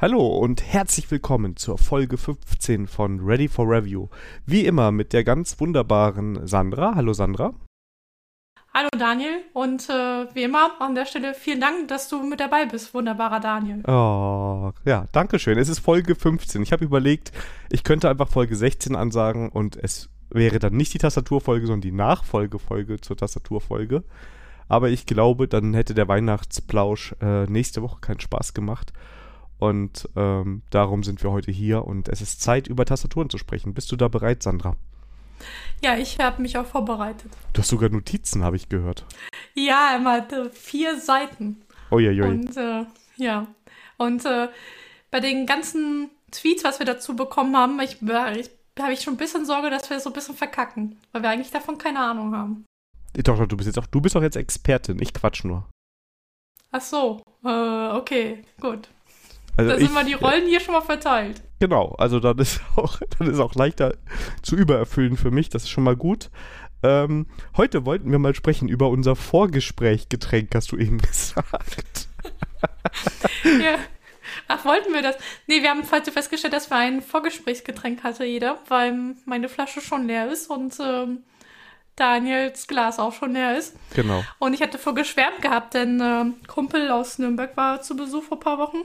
Hallo und herzlich willkommen zur Folge 15 von Ready for Review. Wie immer mit der ganz wunderbaren Sandra. Hallo Sandra. Hallo Daniel und äh, wie immer an der Stelle vielen Dank, dass du mit dabei bist, wunderbarer Daniel. Oh, ja, danke schön. Es ist Folge 15. Ich habe überlegt, ich könnte einfach Folge 16 ansagen und es wäre dann nicht die Tastaturfolge, sondern die Nachfolgefolge zur Tastaturfolge. Aber ich glaube, dann hätte der Weihnachtsplausch äh, nächste Woche keinen Spaß gemacht. Und ähm, darum sind wir heute hier und es ist Zeit, über Tastaturen zu sprechen. Bist du da bereit, Sandra? Ja, ich habe mich auch vorbereitet. Du hast sogar Notizen, habe ich gehört. Ja, immer äh, vier Seiten. Uiuiui. Und äh, ja, und äh, bei den ganzen Tweets, was wir dazu bekommen haben, ich, ich, habe ich schon ein bisschen Sorge, dass wir so ein bisschen verkacken, weil wir eigentlich davon keine Ahnung haben. Doch, doch, du bist jetzt auch, du bist auch jetzt Expertin, ich quatsch nur. Ach so, äh, okay, gut. Also da sind wir die Rollen hier schon mal verteilt. Genau, also dann ist auch, dann ist auch leichter zu übererfüllen für mich, das ist schon mal gut. Ähm, heute wollten wir mal sprechen über unser Vorgesprächgetränk, hast du eben gesagt. ja. Ach, wollten wir das? Nee, wir haben heute festgestellt, dass wir ein Vorgesprächsgetränk hatte, jeder, weil meine Flasche schon leer ist und ähm, Daniels Glas auch schon leer ist. Genau. Und ich hatte vorgeschwärmt gehabt, denn äh, Kumpel aus Nürnberg war zu Besuch vor ein paar Wochen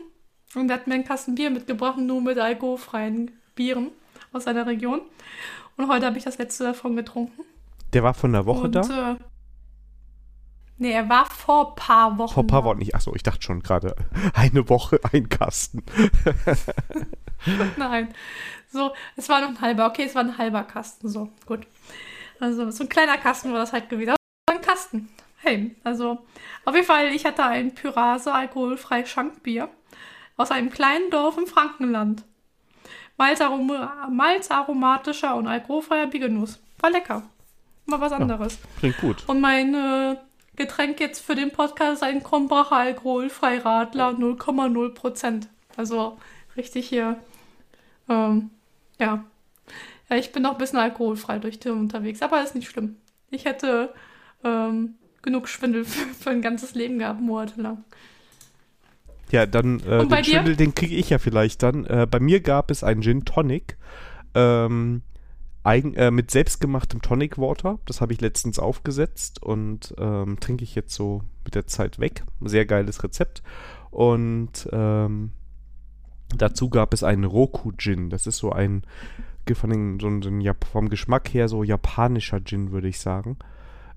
und der hat mir einen Kasten Bier mitgebracht, nur mit alkoholfreien Bieren aus seiner Region. Und heute habe ich das letzte davon getrunken. Der war von der Woche und, da? Äh, nee, er war vor ein paar Wochen. Vor ein paar. Wochen nicht. Achso, ich dachte schon gerade eine Woche, ein Kasten. Nein. So, es war noch ein halber. Okay, es war ein halber Kasten. So, gut. Also, so ein kleiner Kasten war das halt gewesen. Aber ein Kasten. Hey, also, auf jeden Fall, ich hatte ein Pyrase alkoholfrei Schankbier aus einem kleinen Dorf im Frankenland. Malzarom malzaromatischer und alkoholfreier Biergenuss. War lecker. Mal was anderes. Klingt gut. Und mein äh, Getränk jetzt für den Podcast ist ein Krombacher alkoholfrei Radler 0,0 Prozent. Also richtig hier, ähm, ja. Ja, ich bin noch ein bisschen alkoholfrei durch den unterwegs, aber ist nicht schlimm. Ich hätte ähm, genug Schwindel für, für ein ganzes Leben gehabt, monatelang. Ja, dann äh, den? Schwindel, den kriege ich ja vielleicht dann. Äh, bei mir gab es einen Gin Tonic ähm, eigen, äh, mit selbstgemachtem Tonic Water. Das habe ich letztens aufgesetzt und ähm, trinke ich jetzt so mit der Zeit weg. Sehr geiles Rezept. Und ähm, dazu gab es einen Roku Gin. Das ist so ein von den, so ein, so ein vom Geschmack her so japanischer Gin, würde ich sagen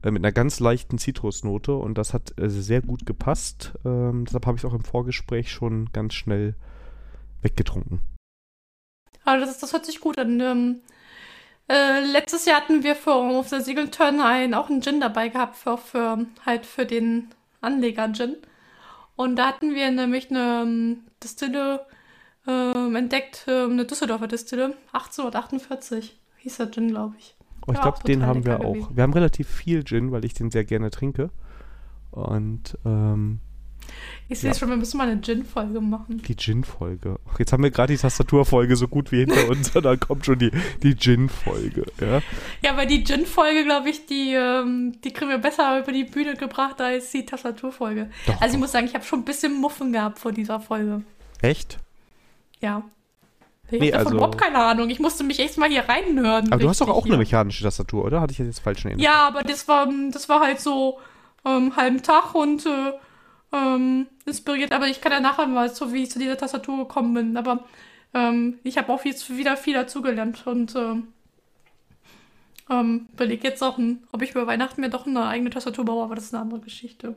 äh, mit einer ganz leichten Zitrusnote und das hat äh, sehr gut gepasst. Ähm, deshalb habe ich es auch im Vorgespräch schon ganz schnell weggetrunken. Aber das, das hört sich gut an. Ähm, äh, letztes Jahr hatten wir für auf der Siegelturn ein, auch einen Gin dabei gehabt, für, für halt für den Anleger-Gin. Und da hatten wir nämlich eine ähm, Distille ähm, entdeckt, ähm, eine Düsseldorfer Distille, 1848 hieß der Gin, glaube ich. Oh, ich Ja, glaube, den haben wir auch. Wir haben relativ viel Gin, weil ich den sehr gerne trinke. Und ähm, Ich sehe Ja. schon, wir müssen mal eine Gin-Folge machen. die Gin-Folge. Jetzt haben wir gerade die Tastaturfolge so gut wie hinter uns und dann kommt schon die, die Gin-Folge. Ja? Ja, aber die Gin-Folge, glaube ich, die, ähm, die kriegen wir besser über die Bühne gebracht als die Tastaturfolge. Doch, Also ich doch. muss sagen, ich habe schon ein bisschen Muffen gehabt vor dieser Folge. Echt? Ja. Ich Nee, habe also- überhaupt keine Ahnung. Ich musste mich echt mal hier reinhören. Aber du hast doch auch eine mechanische Tastatur, oder? Hatte ich jetzt falsch in Erinnerung? Ja, aber das war, das war halt so ähm, halben Tag und äh, ähm, inspiriert. Aber ich kann ja nachher mal so, wie ich zu dieser Tastatur gekommen bin. Aber ähm, ich habe auch jetzt wieder viel dazugelernt und ähm, ähm, überlege jetzt auch, hm, ob ich über Weihnachten mir doch eine eigene Tastatur baue, aber das ist eine andere Geschichte.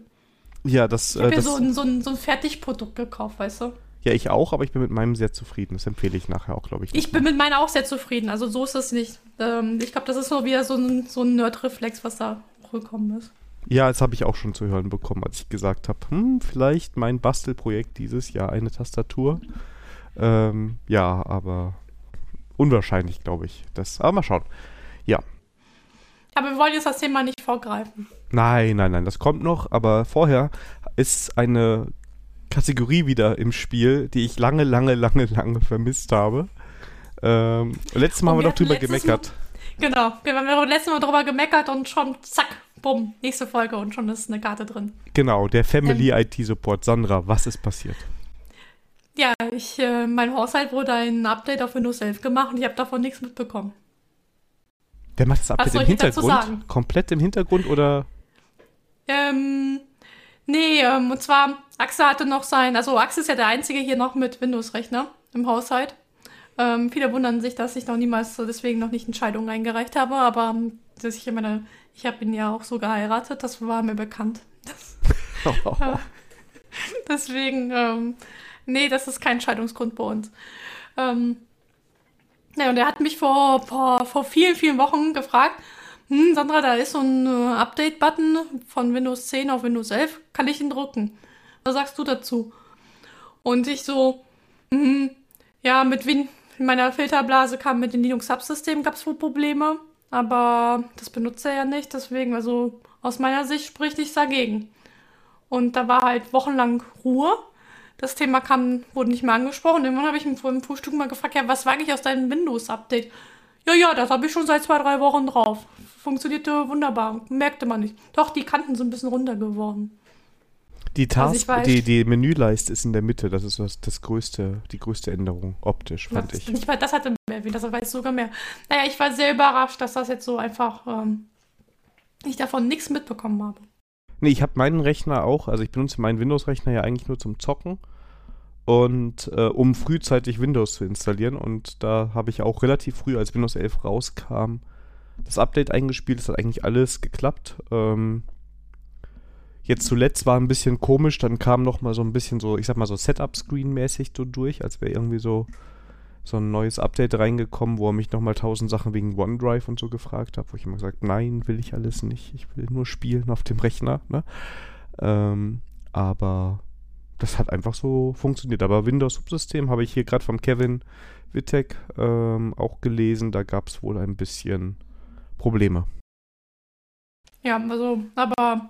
Ja, das, Ich äh, habe mir das so ein, so, ein, so ein Fertigprodukt gekauft, weißt du? Ja, ich auch, aber ich bin mit meinem sehr zufrieden. Das empfehle ich nachher auch, glaube ich. Ich bin mit meiner auch sehr zufrieden. Also so ist es nicht. Ähm, ich glaube, das ist nur wieder so ein, so ein Nerd-Reflex, was da hochgekommen ist. Ja, das habe ich auch schon zu hören bekommen, als ich gesagt habe, hm, vielleicht mein Bastelprojekt dieses Jahr eine Tastatur. Ähm, ja, aber unwahrscheinlich, glaube ich. Das, aber mal schauen. Ja. Aber wir wollen jetzt das Thema nicht vorgreifen. Nein, nein, nein, das kommt noch, aber vorher ist eine Kategorie wieder im Spiel, die ich lange, lange, lange, lange vermisst habe. Ähm, letztes Mal Und haben wir doch drüber gemeckert. Genau. Wir haben letztes Mal drüber gemeckert und schon zack, bumm, nächste Folge und schon ist eine Karte drin. Genau, der Family Ähm. IT Support. Sandra, was ist passiert? Ja, ich, äh, mein Haushalt wurde ein Update auf Windows 11 gemacht und ich habe davon nichts mitbekommen. Wer macht das Was Update soll im ich dazu sagen? Hintergrund? Komplett im Hintergrund oder? Ähm, nee, ähm, und zwar, Axel hatte noch sein, also Axel ist ja der Einzige hier noch mit Windows-Rechner im Haushalt. Ähm, viele wundern sich, dass ich noch niemals so deswegen noch nicht Entscheidungen eingereicht habe, aber ähm, dass ich meine, ich habe ihn ja auch so geheiratet, das war mir bekannt. Deswegen, ähm, nee, das ist kein Scheidungsgrund bei uns. Ähm, ja, und er hat mich vor, vor, vor vielen, vielen Wochen gefragt, hm, Sandra, da ist so ein äh, Update-Button von Windows 10 auf Windows 11, kann ich ihn drücken? Was sagst du dazu? Und ich so, hm, ja, mit Win in meiner Filterblase kam mit dem Linux-Subsystem gab es wohl Probleme, aber das benutzt er ja nicht, deswegen, also aus meiner Sicht spricht nichts dagegen. Und da war halt wochenlang Ruhe. Das Thema kam, wurde nicht mehr angesprochen. Irgendwann habe ich ihn vor dem Frühstück mal gefragt, ja, was war eigentlich aus deinem Windows-Update? Ja, ja, das habe ich schon seit zwei, drei Wochen drauf. Funktionierte wunderbar. Merkte man nicht. Doch, die Kanten sind ein bisschen runter geworden. Die Also Task, weiß- die, die Menüleiste ist in der Mitte. Das ist das, das größte, die größte Änderung optisch, fand Das, ich. ich. weiß, Das hatte mehr erwähnt, das weiß ich sogar mehr. Naja, ich war sehr überrascht, dass das jetzt so einfach, ähm, ich davon nichts mitbekommen habe. Nee, ich habe meinen Rechner auch, also ich benutze meinen Windows-Rechner ja eigentlich nur zum Zocken und äh, um frühzeitig Windows zu installieren und da habe ich auch relativ früh, als Windows 11 rauskam, das Update eingespielt. Es hat eigentlich alles geklappt. Ähm, jetzt zuletzt war ein bisschen komisch, dann kam noch mal so ein bisschen so, ich sag mal so Setup-Screen-mäßig so durch, als wäre irgendwie so so ein neues Update reingekommen, wo er mich nochmal tausend Sachen wegen OneDrive und so gefragt hat, wo ich immer gesagt, nein, will ich alles nicht. Ich will nur spielen auf dem Rechner. Ne? Ähm, aber das hat einfach so funktioniert. Aber Windows-Subsystem habe ich hier gerade vom Kevin Wittek ähm, auch gelesen. Da gab es wohl ein bisschen Probleme. Ja, also, aber,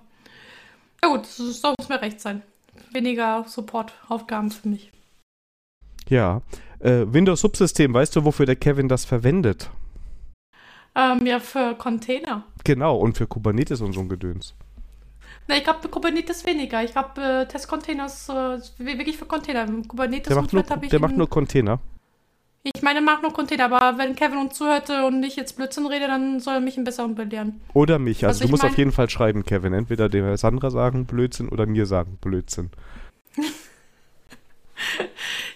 ja gut, es muss mir recht sein. Weniger Support-Aufgaben für mich. Ja. Äh, Windows-Subsystem, weißt du, wofür der Kevin das verwendet? Ähm, ja, für Container. Genau, und für Kubernetes und so ein Gedöns. Na, ich glaube, Kubernetes weniger. Ich glaube, äh, Test-Containers äh, wirklich für Container. Kubernetes Der macht nur, der macht nur Container. Ich meine, macht nur Container, aber wenn Kevin uns zuhörte und ich jetzt Blödsinn rede, dann soll er mich ein besseren belehren. Oder mich. Also Was du musst mein- auf jeden Fall schreiben, Kevin. Entweder dem Sandra sagen Blödsinn oder mir sagen Blödsinn.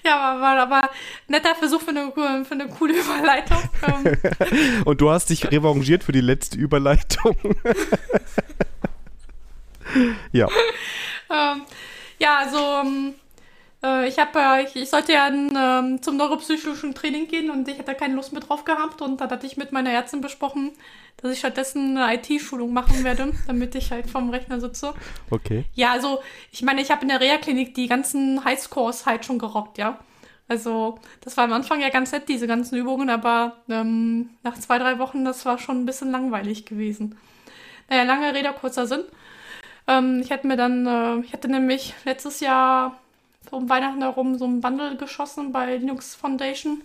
Ja, aber, aber, netter Versuch für eine, für eine coole Überleitung. Und du hast dich revanchiert für die letzte Überleitung. ja. ähm, ja, also ähm, äh, ich habe, äh, ich, ich sollte ja ähm, zum neuropsychischen Training gehen und ich hatte keine Lust mehr drauf gehabt und dann hatte ich mit meiner Ärztin besprochen, dass ich stattdessen eine IT-Schulung machen werde, damit ich halt vom Rechner sitze. Okay. Ja, also ich meine, ich habe in der Reha-Klinik die ganzen Highscores halt schon gerockt, ja. Also das war am Anfang ja ganz nett, diese ganzen Übungen, aber ähm, nach zwei, drei Wochen, das war schon ein bisschen langweilig gewesen. Naja, lange Rede, kurzer Sinn. Ähm, ich hatte mir dann, äh, ich hatte nämlich letztes Jahr um Weihnachten herum so ein Bundle geschossen bei Linux Foundation.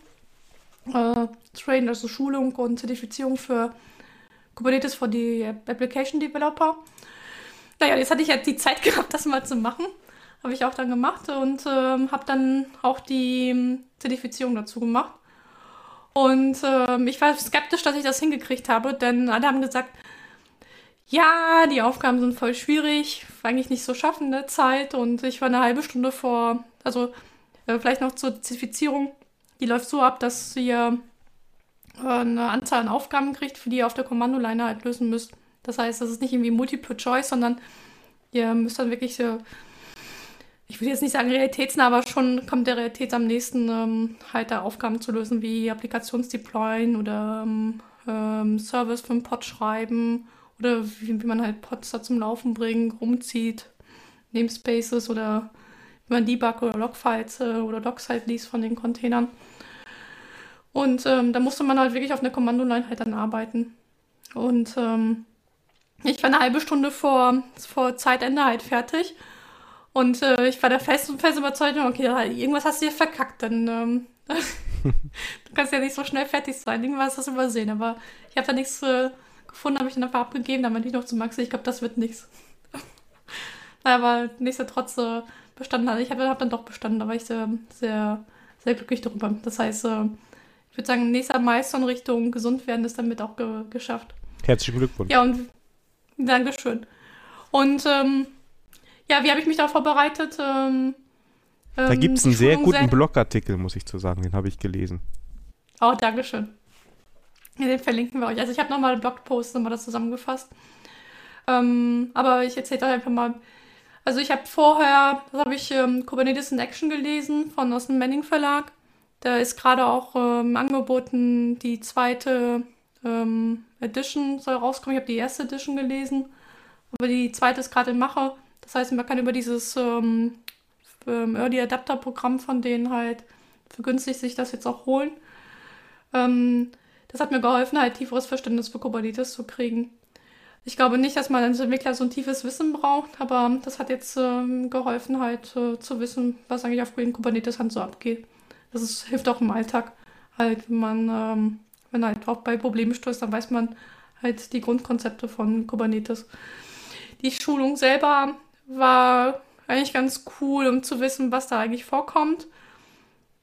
Äh, Train, also Schulung und Zertifizierung für Kubernetes für die Application Developer. Naja, jetzt hatte ich halt die Zeit gehabt, das mal zu machen. Habe ich auch dann gemacht und ähm, habe dann auch die ähm, Zertifizierung dazu gemacht. Und ähm, ich war skeptisch, dass ich das hingekriegt habe, denn alle haben gesagt, ja, die Aufgaben sind voll schwierig, eigentlich nicht so schaffen in der Zeit. Und ich war eine halbe Stunde vor, also äh, vielleicht noch zur Zertifizierung. Die läuft so ab, dass ihr äh, eine Anzahl an Aufgaben kriegt, für die ihr auf der Kommandoleine halt lösen müsst. Das heißt, das ist nicht irgendwie Multiple Choice, sondern ihr müsst dann wirklich so, ich würde jetzt nicht sagen realitätsnah, aber schon kommt der Realität am nächsten, ähm, halt da Aufgaben zu lösen, wie Applikationsdeployen oder ähm, ähm, Service für einen Pod schreiben oder wie, wie man halt Pods da zum Laufen bringt, rumzieht, Namespaces oder wie man Debug oder Logfiles äh, oder Logs halt liest von den Containern. Und ähm, da musste man halt wirklich auf einer Kommandoline halt dann arbeiten. Und ähm, ich war eine halbe Stunde vor, vor Zeitende halt fertig. Und äh, ich war der festen fest Überzeugung, okay, da- irgendwas hast du hier verkackt, denn ähm, du kannst ja nicht so schnell fertig sein. Irgendwas hast du übersehen. Aber ich habe da nichts äh, gefunden, habe ich dann einfach abgegeben. Dann meinte ich noch zu Maxi, ich glaube, das wird nichts. Aber nichtsdestotrotz äh, bestanden hatte. Ich habe hab dann doch bestanden, da war ich sehr, sehr, sehr glücklich darüber. Das heißt, äh, ich würde sagen, nächster Meister in Richtung gesund werden ist damit auch ge geschafft. Herzlichen Glückwunsch. Ja, und Dankeschön. Und ähm, ja, wie habe ich mich da vorbereitet? Ähm, da gibt es einen sehr guten Blogartikel, muss ich zu sagen, den habe ich gelesen. Oh, Dankeschön. Den verlinken wir euch. Also ich habe nochmal einen Blogpost, nochmal das zusammengefasst. Ähm, aber ich erzähle euch einfach mal. Also ich habe vorher, das habe ich ähm, Kubernetes in Action gelesen von aus dem Manning Verlag. Da ist gerade auch ähm, angeboten, die zweite ähm, Edition soll rauskommen. Ich habe die erste Edition gelesen, aber die zweite ist gerade in Mache. Das heißt, man kann über dieses ähm, ähm, Early Adapter Programm von denen halt für günstig sich das jetzt auch holen. Ähm, das hat mir geholfen, halt tieferes Verständnis für Kubernetes zu kriegen. Ich glaube nicht, dass man als Entwickler so ein tiefes Wissen braucht, aber das hat jetzt ähm, geholfen, halt äh, zu wissen, was eigentlich auf Kubernetes halt so abgeht. Das ist, hilft auch im Alltag. Halt, wenn man, ähm, wenn halt auch bei Problemen stößt, dann weiß man halt die Grundkonzepte von Kubernetes. Die Schulung selber war eigentlich ganz cool, um zu wissen, was da eigentlich vorkommt.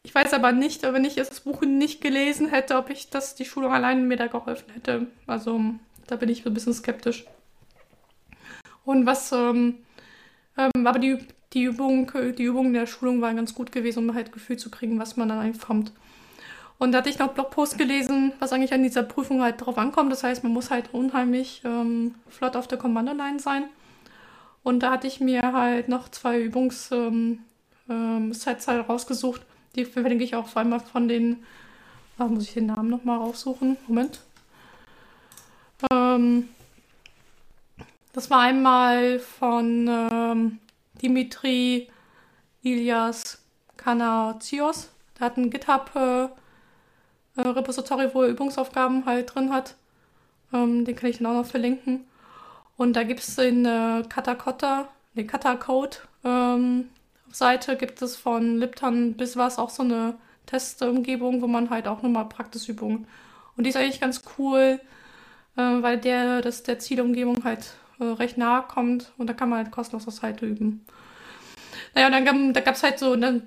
Ich weiß aber nicht, wenn ich das Buch nicht gelesen hätte, ob ich das, die Schulung alleine mir da geholfen hätte. Also da bin ich ein bisschen skeptisch. Und was, ähm, ähm, aber die, die Übung, die Übungen der Schulung waren ganz gut gewesen, um halt Gefühl zu kriegen, was man dann kommt. Und da hatte ich noch Blogpost gelesen, was eigentlich an dieser Prüfung halt drauf ankommt. Das heißt, man muss halt unheimlich ähm, flott auf der Kommandoline sein. Und da hatte ich mir halt noch zwei Übungssets ähm, ähm, halt rausgesucht, die verlinke ich auch vor allem von den, ah, muss ich den Namen nochmal raussuchen? Moment. Ähm, das war einmal von ähm, Dimitri Ilias Kanazios. Der hat ein GitHub-Repository, äh, äh, wo er Übungsaufgaben halt drin hat. Ähm, den kann ich dann auch noch verlinken. Und da gibt es in äh, Katakota, ne, Katacode ähm, Seite gibt es von Lipton bis was auch so eine Testumgebung, wo man halt auch nochmal Praxisübungen. Und die ist eigentlich ganz cool, äh, weil der, das der Zielumgebung halt äh, recht nahe kommt und da kann man halt kostenlos das halt üben. Naja, und dann da gab es halt so, dann,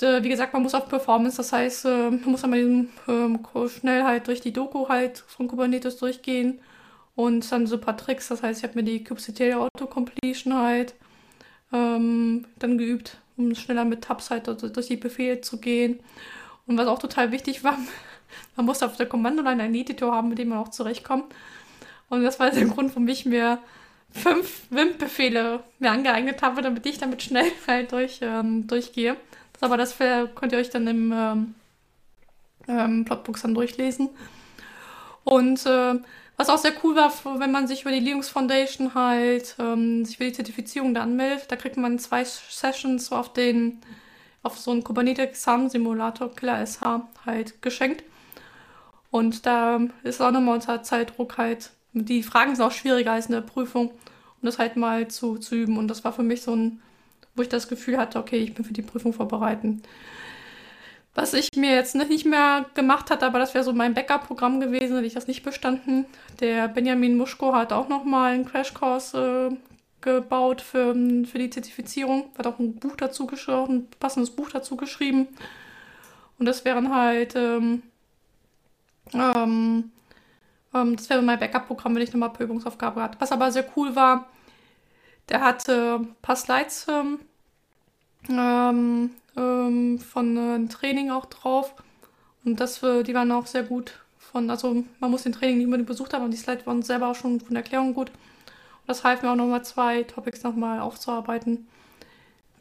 äh, wie gesagt, man muss auf Performance, das heißt, äh, man muss einmal diesen, ähm, schnell halt durch die Doku halt von Kubernetes durchgehen und dann so ein paar Tricks. Das heißt, ich habe mir die kubectl Autocompletion halt ähm, dann geübt, um schneller mit Tabs halt durch die Befehle zu gehen. Und was auch total wichtig war, man musste auf der Kommandoline einen Editor haben, mit dem man auch zurechtkommt. Und das war der Grund, warum ich mir fünf WIMP-Befehle mir angeeignet habe, damit ich damit schnell halt durch, ähm, durchgehe. Das, aber das könnt ihr euch dann im ähm, ähm, Plotbooks dann durchlesen. Und äh, was auch sehr cool war, wenn man sich über die Linux Foundation halt ähm, sich für die Zertifizierung da anmeldet, da kriegt man zwei Sessions auf den auf so einen Kubernetes Examen Simulator Killer SH halt geschenkt. Und da ist auch nochmal unter Zeitdruck halt, die Fragen sind auch schwieriger als in der Prüfung, um das halt mal zu, zu üben. Und das war für mich so ein, wo ich das Gefühl hatte, okay, ich bin für die Prüfung vorbereitet. Was ich mir jetzt nicht mehr gemacht hatte, aber das wäre so mein Backup-Programm gewesen, hätte ich das nicht bestanden. Der Benjamin Muschko hat auch nochmal einen Crashkurs äh, gebaut für, für die Zertifizierung. Hat auch ein Buch dazu geschrieben, ein passendes Buch dazu geschrieben. Und das wären halt, ähm, ähm, ähm, das wäre mein Backup-Programm, wenn ich nochmal eine Übungsaufgabe hatte. Was aber sehr cool war, der hatte ein paar Slides ähm, ähm von einem Training auch drauf. Und das, die waren auch sehr gut von, also man muss den Training nicht unbedingt besucht haben, aber die Slides waren selber auch schon von der Erklärung gut. Und das half mir auch nochmal zwei Topics nochmal aufzuarbeiten,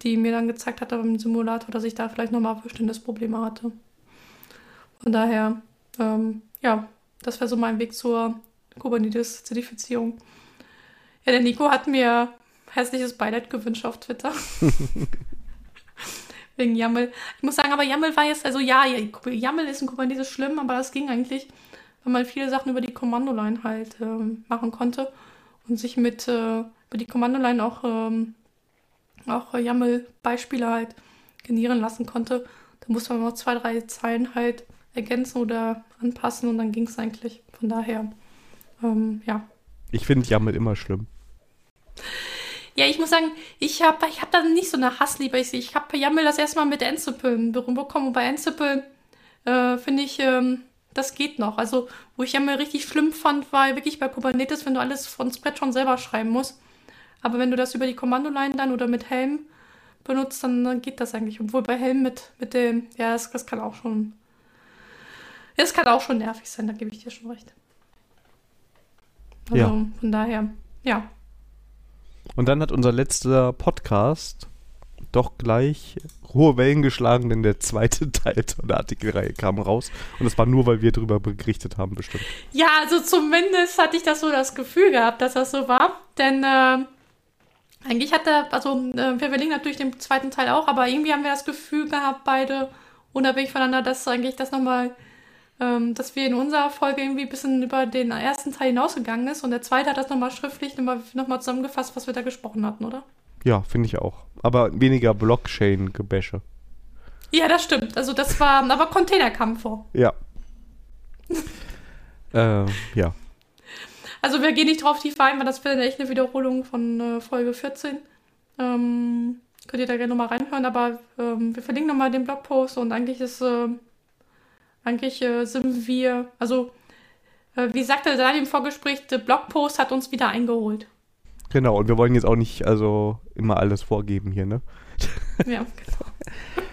die mir dann gezeigt hat im Simulator, dass ich da vielleicht nochmal Verständnisprobleme hatte. Von daher, ähm, ja, das wäre so mein Weg zur Kubernetes-Zertifizierung. Ja, der Nico hat mir hässliches Beileid gewünscht auf Twitter. Wegen YAML. Ich muss sagen, aber YAML war jetzt, also ja, YAML ist in Kubernetes schlimm, aber das ging eigentlich, weil man viele Sachen über die Kommandoline halt äh, machen konnte und sich mit äh, über die Kommandoline auch, ähm, auch YAML-Beispiele halt generieren lassen konnte. Da musste man noch zwei, drei Zeilen halt ergänzen oder anpassen und dann ging es eigentlich. Von daher, ähm, ja. Ich finde YAML immer schlimm. Ja, ich muss sagen, ich habe ich hab da nicht so eine Hassliebe. Ich, ich habe Jammel das erstmal mit Ansible in Berührung bekommen. Und bei Ansible äh, finde ich, ähm, das geht noch. Also, wo ich Jammel richtig schlimm fand, war wirklich bei Kubernetes, wenn du alles von Scratch schon selber schreiben musst. Aber wenn du das über die Kommandoline dann oder mit Helm benutzt, dann, dann geht das eigentlich. Obwohl bei Helm mit, mit dem, ja, das, das kann auch schon, das kann auch schon nervig sein, da gebe ich dir schon recht. Also Ja. von daher, ja. Und dann hat unser letzter Podcast doch gleich hohe Wellen geschlagen, denn der zweite Teil der Artikelreihe kam raus. Und das war nur, weil wir darüber berichtet haben, bestimmt. Ja, also zumindest hatte ich das so das Gefühl gehabt, dass das so war. Denn äh, eigentlich hatte, also äh, wir verlinken natürlich den zweiten Teil auch, aber irgendwie haben wir das Gefühl gehabt, beide unabhängig voneinander, dass eigentlich das nochmal, ähm, dass wir in unserer Folge irgendwie ein bisschen über den ersten Teil hinausgegangen ist und der zweite hat das nochmal schriftlich nochmal noch mal zusammengefasst, was wir da gesprochen hatten, oder? Ja, finde ich auch. Aber weniger Blockchain-Gebäsche. Ja, das stimmt. Also das war, aber Container vor. Ja. äh, ja. Also wir gehen nicht drauf tief ein, weil das wäre echt eine Wiederholung von äh, Folge 14. Ähm, könnt ihr da gerne nochmal reinhören, aber ähm, wir verlinken nochmal den Blogpost und eigentlich ist, äh, eigentlich äh, sind wir, also äh, wie sagte Daniel im Vorgespräch, der Blogpost hat uns wieder eingeholt. Genau, und wir wollen jetzt auch nicht also immer alles vorgeben hier, ne? Ja, genau.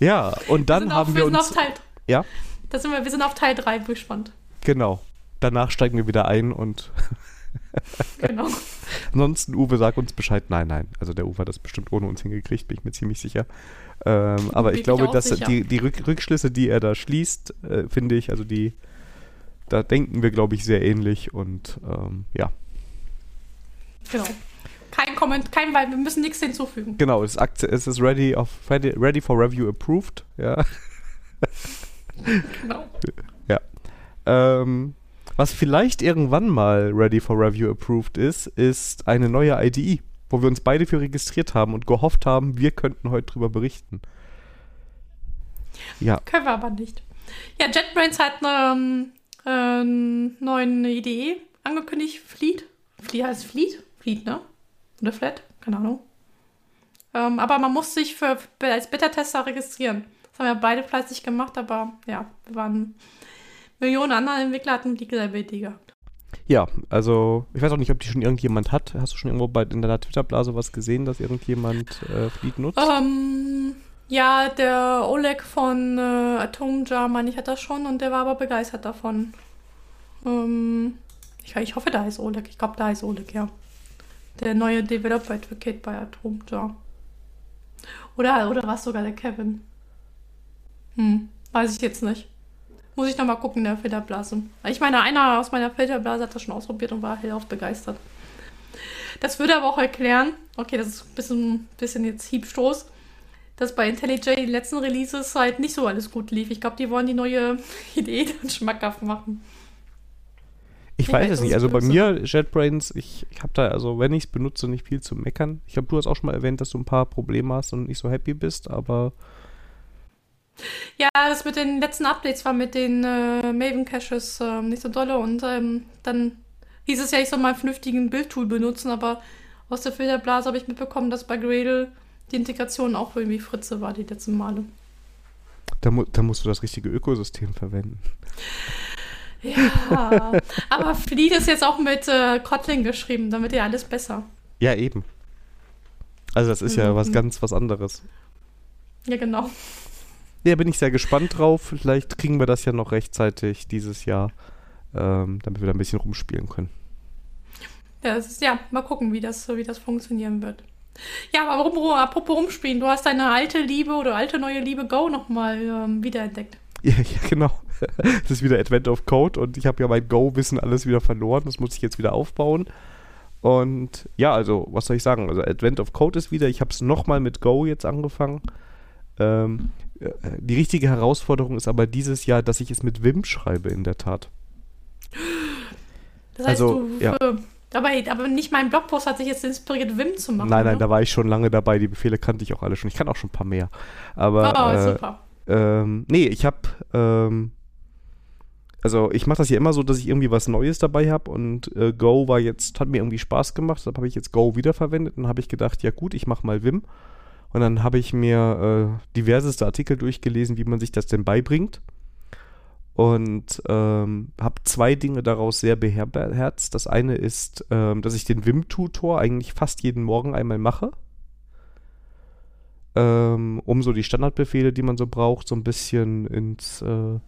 Ja, und dann sind haben auf, wir sind uns. auf Teil, Ja, da sind wir, wir sind auf Teil 3 gespannt. genau. Danach steigen wir wieder ein und Genau. ansonsten, Uwe, sag uns Bescheid. Nein, nein. Also der Uwe hat das bestimmt ohne uns hingekriegt, bin ich mir ziemlich sicher. Ähm, aber ich ich glaube, auch dass sicher. die, die Rück Rückschlüsse, die er da schließt, äh, finde ich, also die, da denken wir, glaube ich, sehr ähnlich und ähm, ja. genau. Kein Comment, kein, weil wir müssen nichts hinzufügen. Genau, es ist, es ist ready, of, ready, ready for review approved, ja. Genau. Ähm, was vielleicht irgendwann mal ready for review approved ist, ist eine neue IDE, wo wir uns beide für registriert haben und gehofft haben, wir könnten heute drüber berichten. Ja, Können wir aber nicht. Ja, JetBrains hat eine ähm, neuen Idee angekündigt. Fleet. Fleet heißt Fleet? Fleet, ne? Oder Flat? Keine Ahnung. Ähm, aber man muss sich für, als Beta-Tester registrieren. Das haben wir beide fleißig gemacht, aber ja, wir waren Millionen andere Entwickler hatten die selbe Idee gehabt. Ja, also ich weiß auch nicht, ob die schon irgendjemand hat. Hast du schon irgendwo bei, in deiner Twitter-Blase was gesehen, dass irgendjemand äh, Fleet nutzt? Ähm, ja, der Oleg von äh, Atomjar, meine ich, hat das schon und der war aber begeistert davon. Ähm, ich, ich hoffe, da heißt Oleg. Ich glaube, da heißt Oleg, ja. Der neue Developer Advocate bei Atomjar. Oder, oder war es sogar der Kevin? Hm, weiß ich jetzt nicht. Muss ich nochmal gucken in der Filterblase. Ich meine, einer aus meiner Filterblase hat das schon ausprobiert und war hellauf begeistert. Das würde aber auch erklären, okay, das ist ein bisschen, bisschen jetzt Hiebstoß, dass bei IntelliJ die letzten Releases halt nicht so alles gut lief. Ich glaube, die wollen die neue Idee dann schmackhaft machen. Ich ich weiß es nicht. ich Also bei mir, JetBrains, ich, ich habe da, also wenn ich es benutze, nicht viel zu meckern. Ich glaube, du hast auch schon mal erwähnt, dass du ein paar Probleme hast und nicht so happy bist, aber Ja, das mit den letzten Updates war mit den äh, Maven-Caches äh, nicht so dolle und ähm, dann hieß es ja, ich soll mal einen vernünftigen Bildtool benutzen, aber aus der Filterblase habe ich mitbekommen, dass bei Gradle die Integration auch irgendwie Fritze war die letzten Male. da, mu da musst du das richtige Ökosystem verwenden. Ja, aber Fleet ist jetzt auch mit äh, Kotlin geschrieben, damit ja alles besser. Ja, eben. Also das ist ja Mhm. was ganz was anderes. Ja, genau. Ja, bin ich sehr gespannt drauf. Vielleicht kriegen wir das ja noch rechtzeitig dieses Jahr, ähm, damit wir da ein bisschen rumspielen können. Ja, das ist, ja, mal gucken, wie das, wie das funktionieren wird. Ja, aber warum, apropos rumspielen, du hast deine alte Liebe oder alte neue Liebe Go nochmal ähm, wiederentdeckt. Ja, ja genau. Es ist wieder Advent of Code und ich habe ja mein Go-Wissen alles wieder verloren. Das muss ich jetzt wieder aufbauen. Und ja, also, was soll ich sagen? Also, Advent of Code ist wieder. Ich habe es nochmal mit Go jetzt angefangen. Ähm, äh, die richtige Herausforderung ist aber dieses Jahr, dass ich es mit Vim schreibe, in der Tat. Das heißt, Also, du, ja. äh, aber, aber nicht mein Blogpost hat sich jetzt inspiriert, Wim zu machen. nein, nein, ne? da war ich schon lange dabei. Die Befehle kannte ich auch alle schon. Ich kann auch schon ein paar mehr. Aber Oh, äh, super. Ähm, nee, ich habe ähm, also ich mache das ja immer so, dass ich irgendwie was Neues dabei habe und äh, Go war jetzt, hat mir irgendwie Spaß gemacht, deshalb habe ich jetzt Go wiederverwendet und habe ich gedacht, ja gut, ich mache mal Vim. Und dann habe ich mir äh, diverseste Artikel durchgelesen, wie man sich das denn beibringt. Und ähm, habe zwei Dinge daraus sehr beherzt. Das eine ist, ähm, dass ich den Vim-Tutor eigentlich fast jeden Morgen einmal mache. Ähm, um so die Standardbefehle, die man so braucht, so ein bisschen ins äh,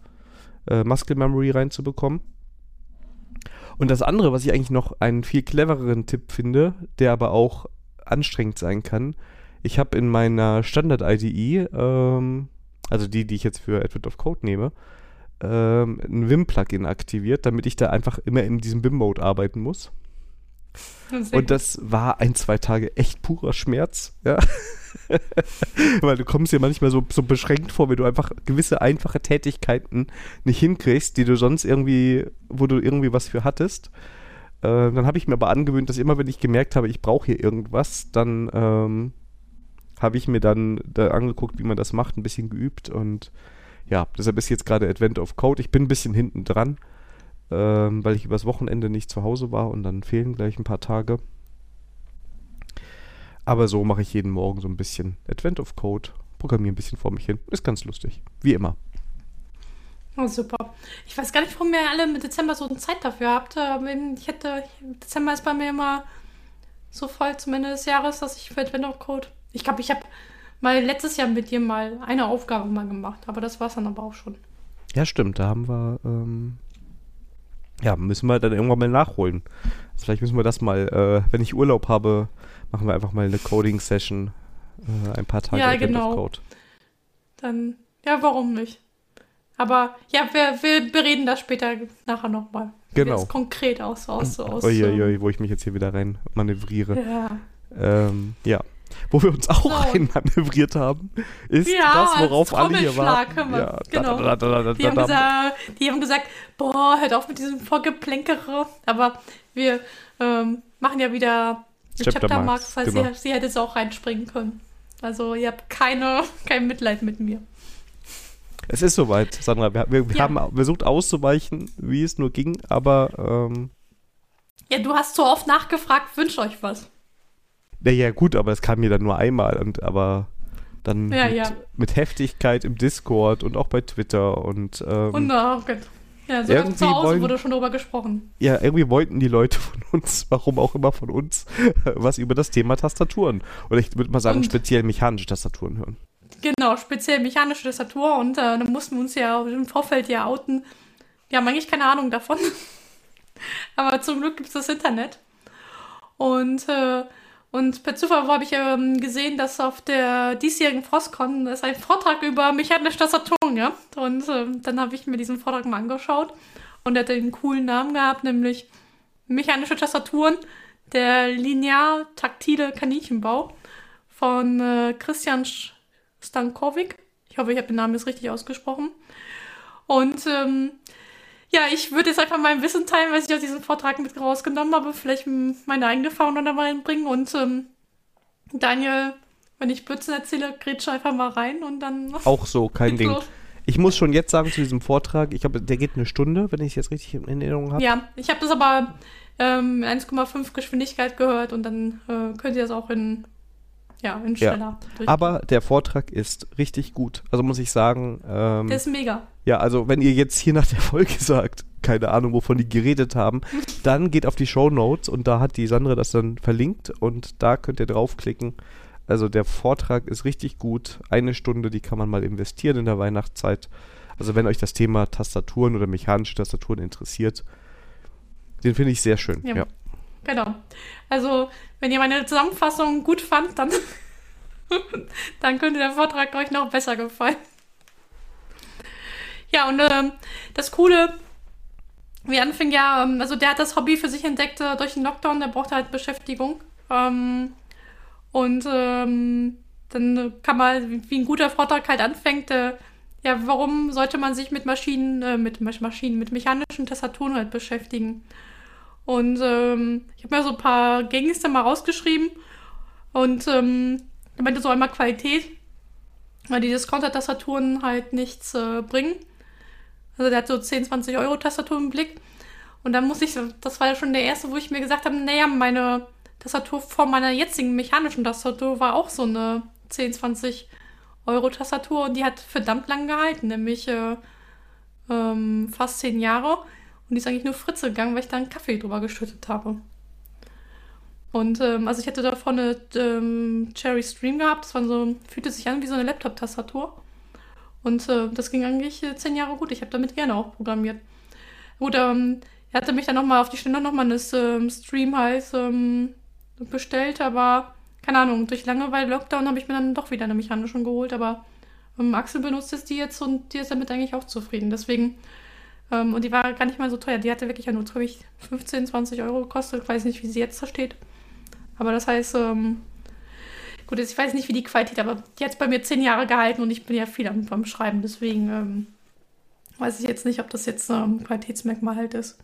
äh, Muscle Memory reinzubekommen. Und das andere, was ich eigentlich noch einen viel clevereren Tipp finde, der aber auch anstrengend sein kann, ich habe in meiner Standard-IDE, ähm, also die, die ich jetzt für Advent of Code nehme, ähm, ein Vim-Plugin aktiviert, damit ich da einfach immer in diesem Vim-Mode arbeiten muss. Und das war ein, zwei Tage echt purer Schmerz, ja. Weil du kommst dir manchmal so, so beschränkt vor, wenn du einfach gewisse einfache Tätigkeiten nicht hinkriegst, die du sonst irgendwie, wo du irgendwie was für hattest. Äh, dann habe ich mir aber angewöhnt, dass immer, wenn ich gemerkt habe, ich brauche hier irgendwas, dann ähm, habe ich mir dann da angeguckt, wie man das macht, ein bisschen geübt und ja, deshalb ist jetzt gerade Advent of Code. Ich bin ein bisschen hinten dran, ähm, weil ich übers Wochenende nicht zu Hause war und dann fehlen gleich ein paar Tage. Aber so mache ich jeden Morgen so ein bisschen Advent of Code, programmiere ein bisschen vor mich hin. Ist ganz lustig, wie immer. Oh, super. Ich weiß gar nicht, warum ihr alle im Dezember so eine Zeit dafür habt. Ähm, ich hätte, Dezember ist bei mir immer so voll zum Ende des Jahres, dass ich für Advent of Code. Ich glaube, ich habe mal letztes Jahr mit dir mal eine Aufgabe mal gemacht, aber das war es dann aber auch schon. Ja, stimmt. Da haben wir, ähm, ja, müssen wir dann irgendwann mal nachholen. Also vielleicht müssen wir das mal, äh, wenn ich Urlaub habe, machen wir einfach mal eine Coding-Session. Äh, ein paar Tage ja, genau. Code. Dann, ja, warum nicht? Aber ja, wir, wir bereden das später nachher nochmal. Genau. Wie es konkret aus, aus, aus. Uiuiui, wo ich mich jetzt hier wieder rein manövriere. Ja. Ähm, ja. Wo wir uns auch so. reinmanövriert haben, ist ja, das, worauf alle hier waren. Ja, genau. Da, da, da, die, haben gesagt, die haben gesagt, boah, hört auf mit diesem Vorgeplänkere. Aber wir ähm, machen ja wieder Chapter, Chapter Marks, das heißt, genau. sie, sie hätte es auch reinspringen können. Also ihr habt keine, kein Mitleid mit mir. Es ist soweit, Sandra. Wir, wir ja. haben versucht auszuweichen, wie es nur ging, aber. Ähm, ja, du hast so oft nachgefragt, wünscht euch was. Naja, gut, aber es kam mir dann nur einmal und aber dann ja, mit, ja. mit, Heftigkeit im Discord und auch bei Twitter und. Ähm, und oh Gott. Ja, so irgendwie zu Hause wollen, wurde schon darüber gesprochen. Ja, irgendwie wollten die Leute von uns, warum auch immer von uns, was über das Thema Tastaturen. Oder ich würde mal sagen, und, speziell mechanische Tastaturen hören. Genau, speziell mechanische Tastatur und äh, dann mussten wir uns ja im Vorfeld ja outen. Wir haben eigentlich keine Ahnung davon. Aber zum Glück gibt es das Internet. Und äh, und per Zufall habe ich ähm, gesehen, dass auf der diesjährigen Frostcon ist ein Vortrag über mechanische Tastaturen gab. Und ähm, dann habe ich mir diesen Vortrag mal angeschaut. Und er hat einen coolen Namen gehabt, nämlich Mechanische Tastaturen, der linear-taktile Kaninchenbau von äh, Christian Stankovic. Ich hoffe, ich habe den Namen jetzt richtig ausgesprochen. Und ähm, ja, ich würde jetzt einfach mein Wissen teilen, was ich aus diesem Vortrag mit rausgenommen habe. Vielleicht meine eigene Fauna da mal reinbringen. Und ähm, Daniel, wenn ich Blödsinn erzähle, grätsch einfach mal rein und dann. Auch so, kein Ding. Los. Ich muss schon jetzt sagen zu diesem Vortrag, ich glaube, der geht eine Stunde, wenn ich es jetzt richtig in Erinnerung habe. Ja, ich habe das aber ähm, 1,5 Geschwindigkeit gehört und dann äh, könnt ihr das auch in ja, in schneller. Ja. Aber der Vortrag ist richtig gut. Also muss ich sagen. Ähm, der ist mega. Ja, also wenn ihr jetzt hier nach der Folge sagt, keine Ahnung, wovon die geredet haben, dann geht auf die Show Notes und da hat die Sandra das dann verlinkt und da könnt ihr draufklicken. Also der Vortrag ist richtig gut. Eine Stunde, die kann man mal investieren in der Weihnachtszeit. Also wenn euch das Thema Tastaturen oder mechanische Tastaturen interessiert, den finde ich sehr schön. Ja. ja. Genau. Also, wenn ihr meine Zusammenfassung gut fand, dann, dann könnte der Vortrag euch noch besser gefallen. Ja, und ähm, das Coole, wie anfing ja, ähm, also der hat das Hobby für sich entdeckt äh, durch den Lockdown, der brauchte halt Beschäftigung. Ähm, und ähm, dann kann man, wie ein guter Vortrag halt anfängt, äh, ja, warum sollte man sich mit Maschinen, äh, mit Maschinen, mit mechanischen Tastaturen halt beschäftigen? Und ähm, ich habe mir so ein paar gängigste mal rausgeschrieben. Und ähm, ich meinte so einmal Qualität, weil die Discounter-Tastaturen halt nichts äh, bringen. Also der hat so 10, 20 Euro Tastatur im Blick. Und dann muss ich, das war ja schon der erste, wo ich mir gesagt habe, naja, meine Tastatur vor meiner jetzigen mechanischen Tastatur war auch so eine 10, 20 Euro Tastatur und die hat verdammt lang gehalten, nämlich äh, ähm, fast 10 Jahre. Und die ist eigentlich nur Fritze gegangen, weil ich da einen Kaffee drüber geschüttet habe. Und ähm, also ich hätte davor eine ähm, Cherry Stream gehabt, das war so, fühlte sich an wie so eine Laptop-Tastatur. Und äh, das ging eigentlich äh, zehn Jahre gut. Ich habe damit gerne auch programmiert. Gut, ähm, er hatte mich dann nochmal auf die Stelle nochmal eine ähm, Stream halt ähm, bestellt, aber keine Ahnung, durch Langeweile Lockdown habe ich mir dann doch wieder eine mechanische geholt, aber ähm, Axel benutzt es die jetzt und die ist damit eigentlich auch zufrieden. Deswegen, ähm, und die war gar nicht mal so teuer. Die hatte wirklich ja nur, glaube ich, 15, 20 Euro gekostet. Ich weiß nicht, wie sie jetzt da steht. Aber das heißt, ähm, gut, ich weiß nicht, wie die Qualität, aber die hat bei mir zehn Jahre gehalten und ich bin ja viel am, beim Schreiben, deswegen ähm, weiß ich jetzt nicht, ob das jetzt ein ähm, Qualitätsmerkmal halt ist.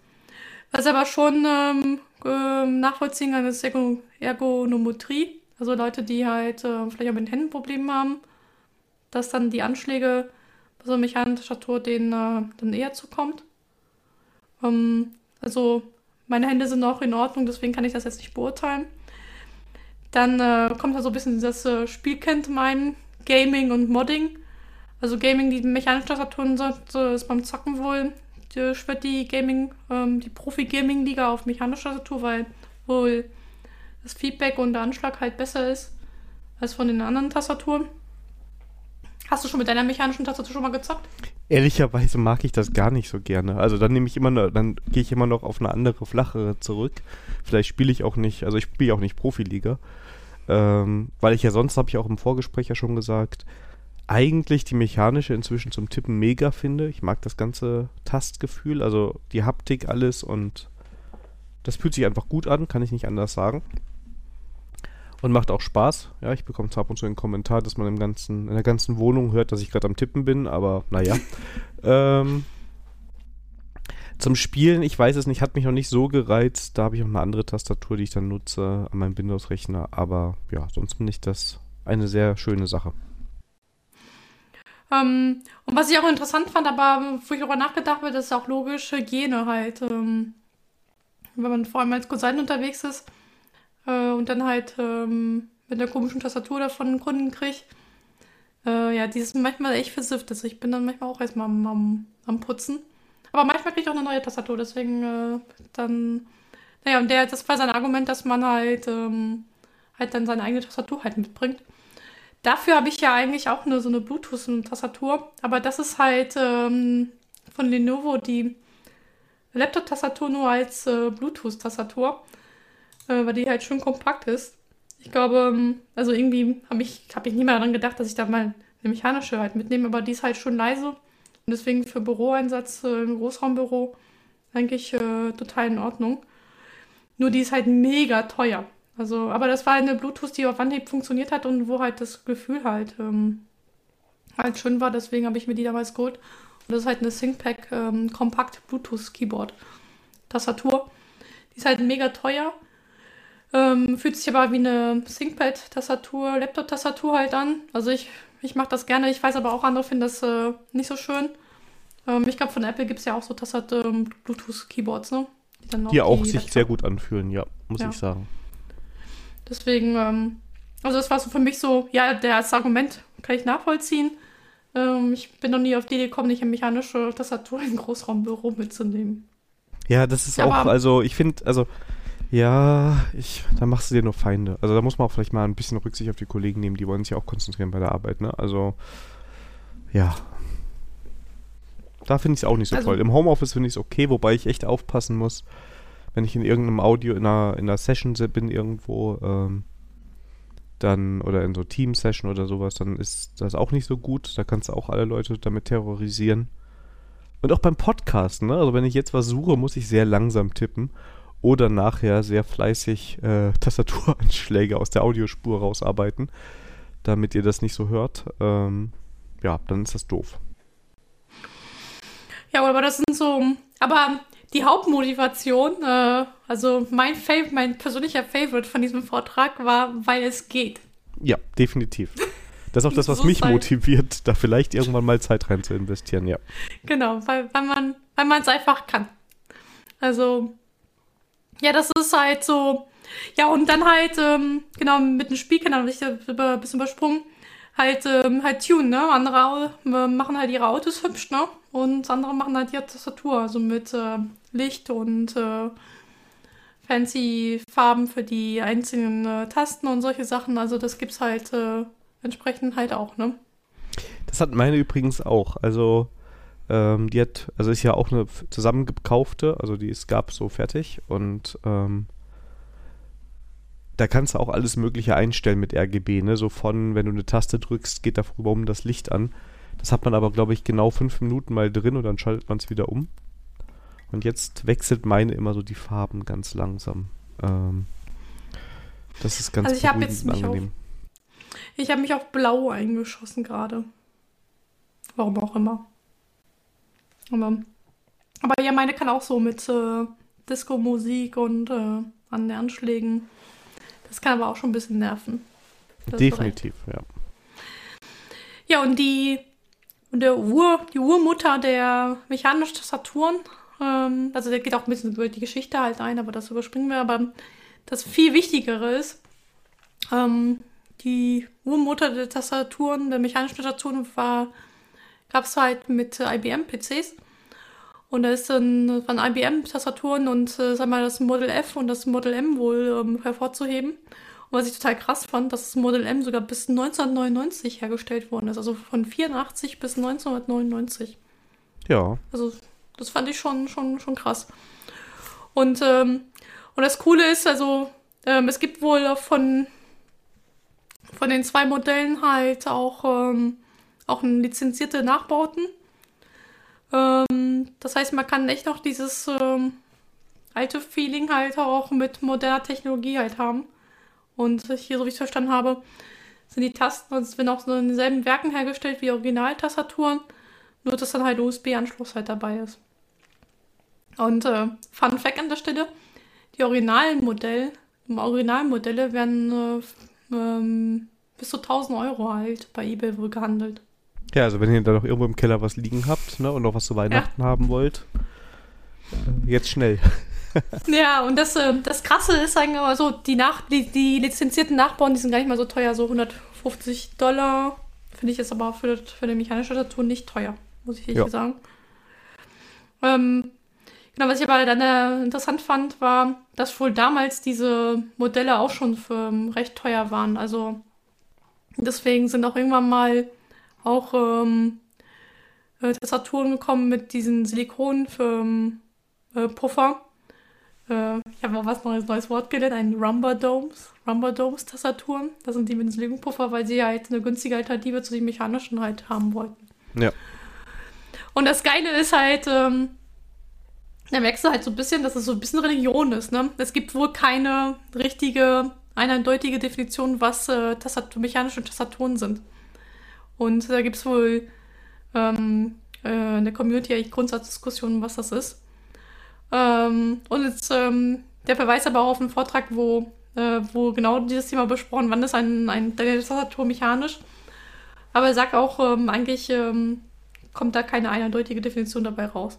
Was aber schon ähm, äh, nachvollziehen kann, ist Ergo Ergonometrie. Also Leute, die halt äh, vielleicht auch mit Händen Probleme haben, dass dann die Anschläge bei so einer mechanischen Statur denen äh, dann eher zukommt. Ähm, also meine Hände sind auch in Ordnung, deswegen kann ich das jetzt nicht beurteilen. Dann äh, kommt da so ein bisschen das äh, Spiel kennt mein Gaming und Modding. Also Gaming, die mechanischen Tastaturen so, ist beim Zocken wohl die, schwört die Gaming, ähm, die Profi-Gaming-Liga auf mechanischer Tastatur, weil wohl das Feedback und der Anschlag halt besser ist als von den anderen Tastaturen. Hast du schon mit deiner mechanischen Tastatur schon mal gezockt? Ehrlicherweise mag ich das gar nicht so gerne. Also dann nehme ich immer noch, dann gehe ich immer noch auf eine andere, flachere zurück. Vielleicht spiele ich auch nicht, also ich spiele auch nicht Profiliga. Ähm, weil ich ja sonst, habe ich auch im Vorgespräch ja schon gesagt, eigentlich die mechanische inzwischen zum Tippen mega finde. Ich mag das ganze Tastgefühl, also die Haptik, alles und das fühlt sich einfach gut an, kann ich nicht anders sagen. Und macht auch Spaß. Ja, ich bekomme zwar ab und zu einen Kommentar, dass man im ganzen, in der ganzen Wohnung hört, dass ich gerade am Tippen bin, aber naja. ähm, zum Spielen, ich weiß es nicht, hat mich noch nicht so gereizt. Da habe ich auch eine andere Tastatur, die ich dann nutze an meinem Windows-Rechner. Aber ja, sonst finde ich das eine sehr schöne Sache. Ähm, und was ich auch interessant fand, aber wo ich darüber nachgedacht habe, das ist auch logisch, Hygiene halt. Ähm, wenn man vor allem als Consultant unterwegs ist äh, und dann halt ähm, mit einer komischen Tastatur davon einen Kunden kriegt, äh, ja, die ist manchmal echt versifft. Also ich bin dann manchmal auch erstmal am, am, am Putzen. Aber manchmal kriege ich auch eine neue Tastatur, deswegen äh, dann. Naja, und der, das war sein Argument, dass man halt, ähm, halt dann seine eigene Tastatur halt mitbringt. Dafür habe ich ja eigentlich auch nur so eine Bluetooth-Tastatur. Aber das ist halt ähm, von Lenovo die Laptop-Tastatur nur als äh, Bluetooth-Tastatur, äh, weil die halt schön kompakt ist. Ich glaube, ähm, also irgendwie habe ich, hab ich nie mehr daran gedacht, dass ich da mal eine mechanische halt mitnehme, aber die ist halt schon leise. Und deswegen für Büroeinsatz äh, im Großraumbüro eigentlich äh, total in Ordnung. Nur die ist halt mega teuer. Also, aber das war eine Bluetooth, die auf Anhieb funktioniert hat und wo halt das Gefühl halt, ähm, halt schön war. Deswegen habe ich mir die damals geholt. Und das ist halt eine ThinkPack ähm. Die ist halt mega teuer. Ähm, fühlt sich aber wie eine ThinkPad-Tastatur, Laptop-Tastatur halt an. Also ich, ich mache das gerne. Ich weiß aber auch, andere finden das äh, nicht so schön. Ähm, ich glaube, von Apple gibt es ja auch so Tastatur, ähm, Bluetooth-Keyboards, ne? Die, die auch die sich Laptop sehr gut anfühlen, ja, muss ja. ich sagen. Deswegen, ähm, also das war so für mich so, ja, das Argument kann ich nachvollziehen. Ähm, ich bin noch nie auf die Idee gekommen, nicht eine mechanische Tastatur in ein Großraumbüro mitzunehmen. Ja, das ist Aber, auch, also ich finde, also ja, ich, da machst du dir nur Feinde. Also da muss man auch vielleicht mal ein bisschen Rücksicht auf die Kollegen nehmen, die wollen sich auch konzentrieren bei der Arbeit, ne? Also, ja. Da finde ich es auch nicht so also, toll. Im Homeoffice finde ich es okay, wobei ich echt aufpassen muss, wenn ich in irgendeinem Audio, in einer, in einer Session bin irgendwo, ähm, dann, oder in so Team-Session oder sowas, dann ist das auch nicht so gut. Da kannst du auch alle Leute damit terrorisieren. Und auch beim Podcasten, ne? Also wenn ich jetzt was suche, muss ich sehr langsam tippen oder nachher sehr fleißig äh, Tastaturanschläge aus der Audiospur rausarbeiten, damit ihr das nicht so hört. Ähm, ja, dann ist das doof. Ja, aber das sind so. Aber die Hauptmotivation, äh, also mein, mein persönlicher Favorite von diesem Vortrag war, weil es geht. Ja, definitiv. Das ist auch das, was So mich motiviert, da vielleicht irgendwann mal Zeit rein zu investieren, ja. Genau, weil, weil man weil man es einfach kann. Also, ja, das ist halt so. Ja, und dann halt, ähm, genau, mit dem Spielkanal, habe ich über, ein bisschen übersprungen, halt, ähm, halt Tune, ne? Andere machen halt ihre Autos hübsch, ne? Und andere machen halt ihre Tastatur, also mit äh, Licht und äh, fancy Farben für die einzelnen äh, Tasten und solche Sachen. Also das gibt's halt äh, entsprechend halt auch, ne? Das hat meine übrigens auch. Also, ähm, die hat, also ist ja auch eine zusammengekaufte, also die es gab so fertig und ähm, da kannst du auch alles Mögliche einstellen mit RGB, ne? So von, wenn du eine Taste drückst, geht da oben das Licht an. Das hat man aber, glaube ich, genau fünf Minuten mal drin und dann schaltet man es wieder um. Und jetzt wechselt meine immer so die Farben ganz langsam. Ähm, das ist ganz Also ich hab beruhigend jetzt mich auf- angenehm. Ich habe mich auf Blau eingeschossen gerade. Warum auch immer. Aber, aber ja, meine kann auch so mit äh, Disco-Musik und äh, an den Anschlägen. Das kann aber auch schon ein bisschen nerven. Da hast du recht. Definitiv, ja. Ja, und die, und der Ur, die Urmutter der mechanischen Tastaturen, ähm, also der geht auch ein bisschen über die Geschichte halt ein, aber das überspringen wir. Aber das viel Wichtigere ist, ähm, die Urmutter der Tastaturen, der mechanischen Tastaturen war, gab es halt mit IBM-PCs. Und da ist dann von IBM-Tastaturen und äh, sag mal das Model F und das Model M wohl ähm, hervorzuheben. Und was ich total krass fand, dass das Model M sogar bis 1999 hergestellt worden ist. Also von 84 bis 1999. Ja, Also das fand ich schon, schon, schon krass. Und, ähm, und das Coole ist, also ähm, es gibt wohl von, von den zwei Modellen halt auch, ähm, auch lizenzierte Nachbauten. Ähm, das heißt, man kann echt noch dieses ähm, alte Feeling halt auch mit moderner Technologie halt haben. Und hier, so wie ich es verstanden habe, sind die Tasten, also es werden auch so in denselben Werken hergestellt wie Originaltastaturen. Nur, dass dann halt USB-Anschluss halt dabei ist. Und äh, Fun Fact an der Stelle: Die originalen Modell, Originalmodelle werden äh, ähm, bis zu 1000 Euro halt bei eBay wohl gehandelt. Ja, also wenn ihr da noch irgendwo im Keller was liegen habt ne, und noch was zu Weihnachten haben wollt, äh, jetzt schnell. Ja, und das, äh, das Krasse ist eigentlich aber so, die, Nach die, die lizenzierten Nachbauen, die sind gar nicht mal so teuer, so 150 Dollar. Finde ich jetzt aber für, für eine mechanische Tastatur nicht teuer, muss ich ehrlich Ja. sagen. Ähm, genau, was ich aber dann äh, interessant fand, war, dass wohl damals diese Modelle auch schon für, ähm, recht teuer waren. Also deswegen sind auch irgendwann mal auch ähm, äh, Tastaturen gekommen mit diesen Silikon für ähm, äh, Puffer. Äh, ich habe auch was neues, neues Wort gelernt, ein Rumba Domes. Rumba Domes Tastaturen. Das sind die mit dem Silikonpuffer, weil sie halt eine günstige Alternative zu den mechanischen halt haben wollten. Ja. Und das Geile ist halt, ähm, da merkst du halt so ein bisschen, dass es so ein bisschen Religion ist, ne? Es gibt wohl keine richtige, eindeutige Definition, was äh, Tastatur, mechanische Tastaturen sind. Und da gibt es wohl ähm, äh, in der Community eigentlich Grundsatzdiskussionen, was das ist. Ähm, und jetzt, ähm, der verweist aber auch auf einen Vortrag, wo, äh, wo genau dieses Thema besprochen, wann ist ein, ein, Tastatur mechanisch. Aber er sagt auch, ähm, eigentlich ähm, kommt da keine eindeutige Definition dabei raus.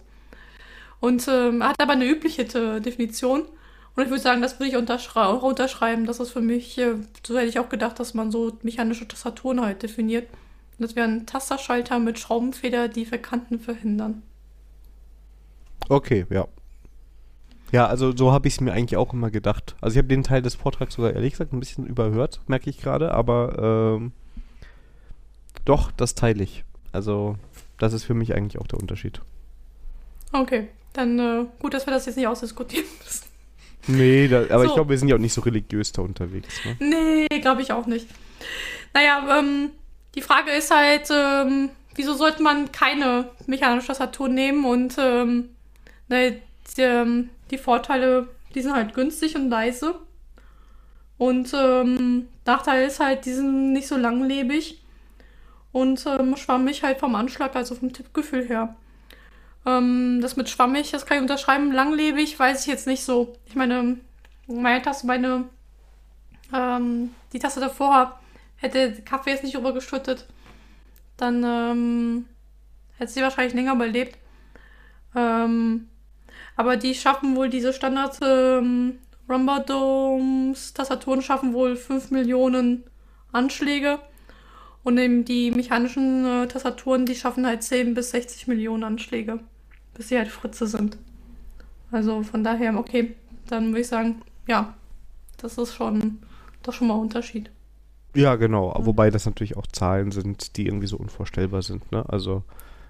Und ähm, er hat aber eine übliche äh, Definition. Und ich würde sagen, das würde ich unterschrei auch unterschreiben. Das ist für mich, äh, so hätte ich auch gedacht, dass man so mechanische Tastaturen halt definiert. Und das wäre ein Tasterschalter mit Schraubenfeder, die Verkanten verhindern. Okay, ja. Ja, also so habe ich es mir eigentlich auch immer gedacht. Also ich habe den Teil des Vortrags sogar ehrlich gesagt ein bisschen überhört, merke ich gerade, aber ähm, doch, das teile ich. Also das ist für mich eigentlich auch der Unterschied. Okay, dann äh, gut, dass wir das jetzt nicht ausdiskutieren müssen. Nee, da, aber ich So. glaube, wir sind ja auch nicht so religiös da unterwegs. Ne? Nee, glaube ich auch nicht. Naja, ähm, die Frage ist halt, ähm, wieso sollte man keine mechanische Tastatur nehmen und ähm, ne, die, ähm, die Vorteile, die sind halt günstig und leise. Und ähm, Nachteil ist halt, die sind nicht so langlebig und ähm, schwammig halt vom Anschlag, also vom Tippgefühl her. Ähm, das mit schwammig, das kann ich unterschreiben. Langlebig weiß ich jetzt nicht so. Ich meine, meine Taste, meine ähm, die Taste davor, hätte Kaffee jetzt nicht übergeschüttet, dann ähm, hätte sie wahrscheinlich länger überlebt. Ähm, aber die schaffen wohl diese Standard ähm, Rumba-Domes, Tastaturen schaffen wohl 5 Millionen Anschläge. Und eben die mechanischen äh, Tastaturen, die schaffen halt 10 bis 60 Millionen Anschläge, bis sie halt Fritze sind. Also von daher, okay, dann würde ich sagen, ja, das ist schon, ist schon mal ein Unterschied. Ja, genau. Wobei das natürlich auch Zahlen sind, die irgendwie so unvorstellbar sind. Ne? Also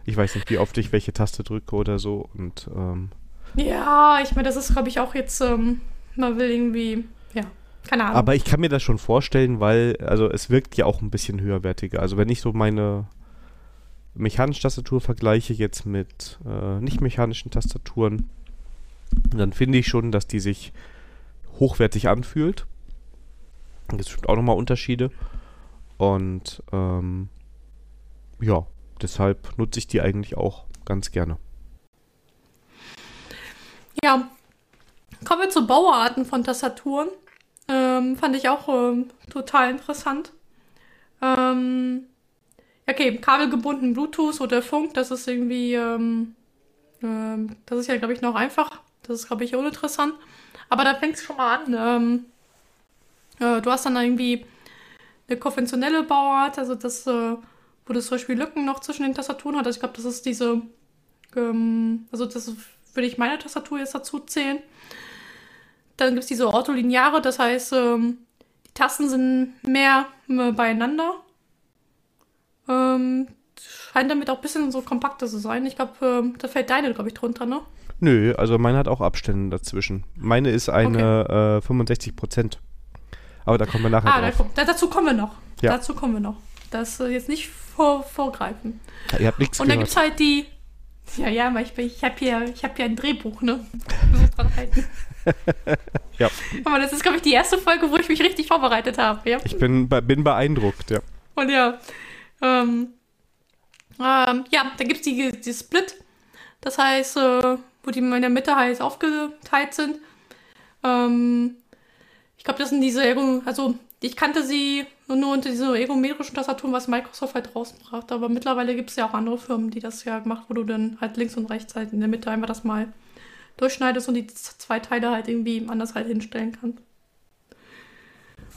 ich weiß nicht, wie oft ich welche Taste drücke oder so. Und ähm, ja, ich meine, das ist, glaube ich, auch jetzt, ähm, man will irgendwie, ja, keine Ahnung. Aber ich kann mir das schon vorstellen, weil, also es wirkt ja auch ein bisschen höherwertiger. Also wenn ich so meine mechanische Tastatur vergleiche jetzt mit äh, nicht mechanischen Tastaturen, dann finde ich schon, dass die sich hochwertig anfühlt. Es gibt auch nochmal Unterschiede. Und ähm, ja, deshalb nutze ich die eigentlich auch ganz gerne. Ja, kommen wir zu Bauarten von Tastaturen. Ähm, fand ich auch ähm, total interessant. Ähm, okay, kabelgebunden Bluetooth oder Funk, das ist irgendwie, ähm, ähm, das ist ja, glaube ich, noch einfach. Das ist, glaube ich, uninteressant. Aber da fängt es schon mal an. Ähm, äh, du hast dann irgendwie eine konventionelle Bauart, also das, äh, wo du zum Beispiel Lücken noch zwischen den Tastaturen hat. Also ich glaube, das ist diese, ähm, also das würde ich meine Tastatur jetzt dazu zählen. Dann gibt es diese ortholineare, das heißt, ähm, die Tasten sind mehr äh, beieinander. Ähm, scheint damit auch ein bisschen so kompakter zu sein. Ich glaube, ähm, da fällt deine, glaube ich, drunter, ne? Nö, also meine hat auch Abstände dazwischen. Meine ist eine okay. äh, 65 Prozent. Aber da kommen wir nachher ah, drauf. Da, da, dazu kommen wir noch. Ja. Dazu kommen wir noch. Das äh, jetzt nicht vor, vorgreifen. Ja, ihr habt nichts Und dann gibt es halt die. Ja, ja, aber ich, ich habe hier, hab hier ein Drehbuch, ne? muss dran halten. ja. Aber das ist, glaube ich, die erste Folge, wo ich mich richtig vorbereitet habe. Ja? Ich bin, bin beeindruckt, ja. Und ja. Ähm, ähm, ja, da gibt es die, die Split. Das heißt, äh, wo die in der Mitte halt aufgeteilt sind. Ähm, ich glaube, das sind diese, also ich kannte sie nur unter diesen ergometrischen Tastaturen, was Microsoft halt rausbrachte. Aber mittlerweile gibt es ja auch andere Firmen, die das ja gemacht, wo du dann halt links und rechts halt in der Mitte einfach das mal durchschneidest und die zwei Teile halt irgendwie anders halt hinstellen kannst.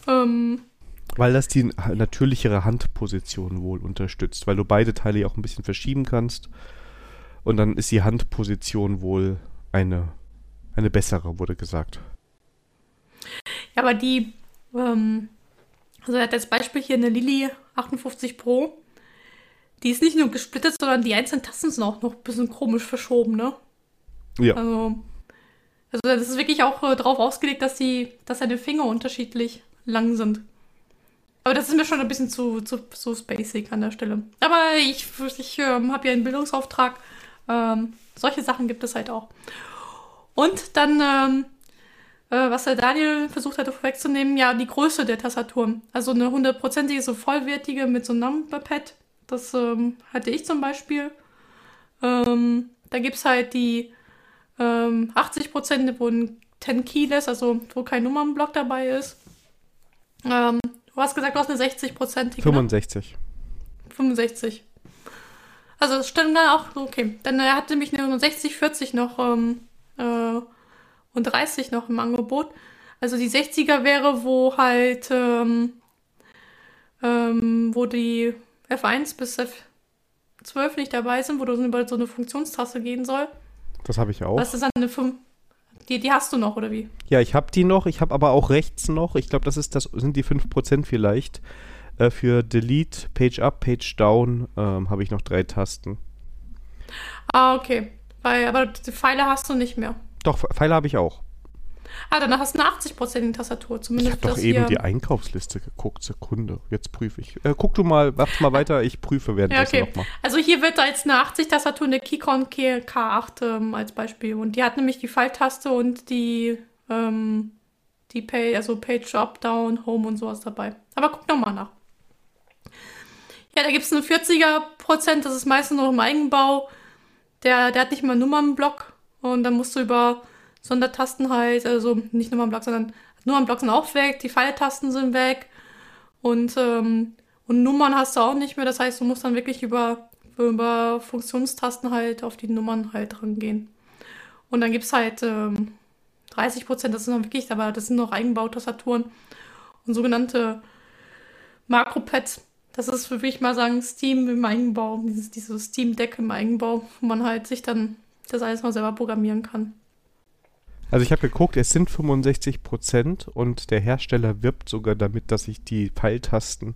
Ähm, weil das die natürlichere Handposition wohl unterstützt, weil du beide Teile ja auch ein bisschen verschieben kannst. Und dann ist die Handposition wohl eine, eine bessere, wurde gesagt. Ja, aber die, ähm, also er hat als Beispiel hier eine Lili 58 Pro. Die ist nicht nur gesplittet, sondern die einzelnen Tasten sind auch noch ein bisschen komisch verschoben, ne? Ja. Also, also das ist wirklich auch äh, darauf ausgelegt, dass die, dass seine Finger unterschiedlich lang sind. Aber das ist mir schon ein bisschen zu, zu, zu spacig an der Stelle. Aber ich, ich ähm, habe ja einen Bildungsauftrag ähm, solche Sachen gibt es halt auch. Und dann, ähm, äh, was der Daniel versucht hatte vorwegzunehmen, ja, die Größe der Tastatur. Also eine hundertprozentige, so vollwertige mit so einem Numberpad. Das ähm, hatte ich zum Beispiel. Ähm, da gibt es halt die ähm, 80 Prozent, wo ein 10 Keyless, also wo kein Nummernblock dabei ist. Ähm, du hast gesagt, du hast eine 60 Prozentige. 65. 65. Also es stand dann auch, okay. Dann er hatte nämlich eine 60, 40 noch ähm, äh, und 30 noch im Angebot. Also die 60er wäre, wo halt, ähm, ähm, wo die F1 bis F12 nicht dabei sind, wo du über so eine Funktionstaste gehen soll. Das habe ich auch. Was ist dann eine 5? Die, die hast du noch, oder wie? Ja, ich habe die noch. Ich habe aber auch rechts noch. Ich glaube, das ist das sind die 5% vielleicht. Äh, für Delete, Page Up, Page Down ähm, habe ich noch drei Tasten. Ah, okay. Weil, aber die Pfeile hast du nicht mehr. Doch, Pfeile habe ich auch. Ah, danach hast du eine 80% Tastatur. Zumindest ich habe doch eben die Einkaufsliste geguckt. Sekunde, jetzt prüfe ich. Äh, guck du mal, mach mal weiter, ich prüfe währenddessen ja, okay. nochmal. Also hier wird als eine 80-Tastatur eine Keycon K8 ähm, als Beispiel. Und die hat nämlich die Pfeiltaste und die, ähm, die Pay, also Page Up, Down, Home und sowas dabei. Aber guck nochmal nach. Ja, da gibt es einen 40er Prozent, das ist meistens noch im Eigenbau. Der, der hat nicht mal Nummernblock und dann musst du über Sondertasten halt, also nicht Nummernblock, sondern Nummernblock sind auch weg, die Pfeiltasten sind weg Und, ähm, und Nummern hast du auch nicht mehr. Das heißt, du musst dann wirklich über, über Funktionstasten halt auf die Nummern halt rangehen. Und dann gibt es halt ähm, 30 Prozent, das sind noch wirklich, aber das sind noch Eigenbautastaturen und sogenannte Makropads. Das ist, würde ich mal sagen, Steam im Eigenbau, dieses, dieses Steam Deck im Eigenbau, wo man halt sich dann das alles mal selber programmieren kann. Also ich habe geguckt, es sind 65 Prozent und der Hersteller wirbt sogar damit, dass ich die Pfeiltasten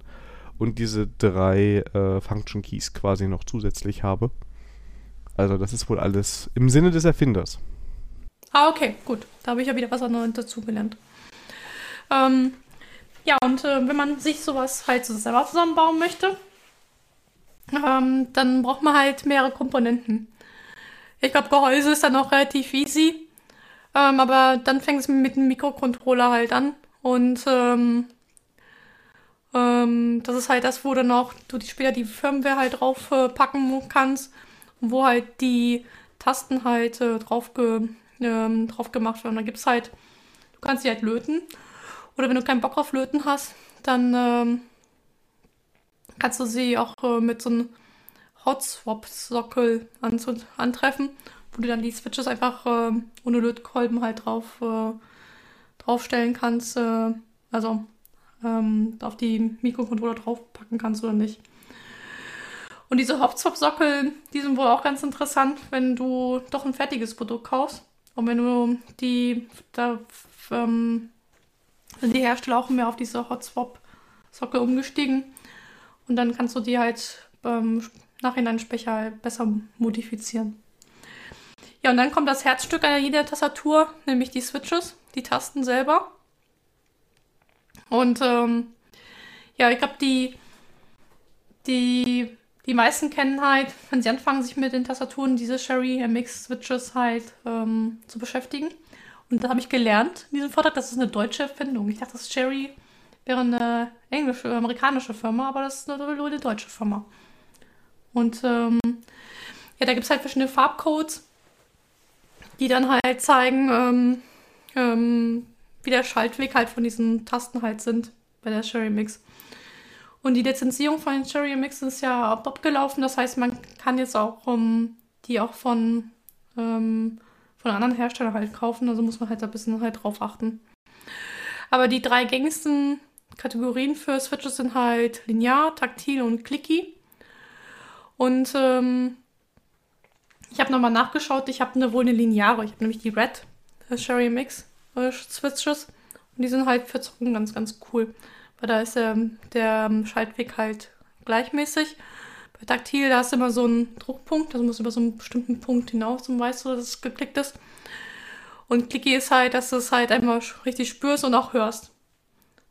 und diese drei äh, Function Keys quasi noch zusätzlich habe. Also das ist wohl alles im Sinne des Erfinders. Ah, okay, gut. Da habe ich ja wieder was anderes dazugelernt. Ähm, ja, und äh, wenn man sich sowas halt so selber zusammenbauen möchte, ähm, dann braucht man halt mehrere Komponenten. Ich glaube, Gehäuse ist dann noch relativ easy. Ähm, aber dann fängt es mit dem Mikrocontroller halt an. Und ähm, ähm, das ist halt das, wo dann auch du die, später die Firmware halt drauf äh, packen kannst. Wo halt die Tasten halt äh, drauf, ge, ähm, drauf gemacht werden. Da gibt es halt, du kannst sie halt löten. Oder wenn du keinen Bock auf Löten hast, dann ähm, kannst du sie auch äh, mit so einem Hot-Swap-Sockel antreffen wo du dann die Switches einfach äh, ohne Lötkolben halt drauf äh, draufstellen kannst, äh, also ähm, auf die Mikrocontroller draufpacken kannst oder nicht. Und diese Hopzop-Sockel, die sind wohl auch ganz interessant, wenn du doch ein fertiges Produkt kaufst. Und wenn du die, da, ähm, sind die Hersteller auch mehr auf diese Hot-Swap-Sockel umgestiegen. Und dann kannst du die halt ähm, nachhinein Specher besser modifizieren. Ja, und dann kommt das Herzstück an jeder Tastatur, nämlich die Switches, die Tasten selber. Und ähm, ja, ich glaube, die, die, die meisten kennen halt, wenn sie anfangen, sich mit den Tastaturen diese Sherry MX Switches halt ähm, zu beschäftigen. Und da habe ich gelernt in diesem Vortrag, das ist eine deutsche Erfindung. Ich dachte, das Sherry wäre eine englische, amerikanische Firma, aber das ist nur eine deutsche Firma. Und ähm, ja, da gibt es halt verschiedene Farbcodes die dann halt zeigen, ähm, ähm, wie der Schaltweg halt von diesen Tasten halt sind bei der Cherry Mix. Und die Lizenzierung von den Cherry Mix ist ja abgelaufen. Das heißt, man kann jetzt auch um, ähm, die auch von, ähm, von anderen Herstellern halt kaufen. Also muss man halt ein bisschen halt drauf achten. Aber die drei gängigsten Kategorien für Switches sind halt linear, taktil und clicky. Und ähm, ich habe nochmal nachgeschaut, ich habe eine, wohl eine lineare. Ich habe nämlich die Red äh, Sherry Mix äh, Switches. Und die sind halt für Zocken ganz, ganz cool. Weil da ist ähm, der ähm, Schaltweg halt gleichmäßig. Bei Taktil, da hast du immer so einen Druckpunkt. Also musst du über so einen bestimmten Punkt hinaus, um weißt du, dass es geklickt ist. Und Clicky ist halt, dass du es halt einmal richtig spürst und auch hörst.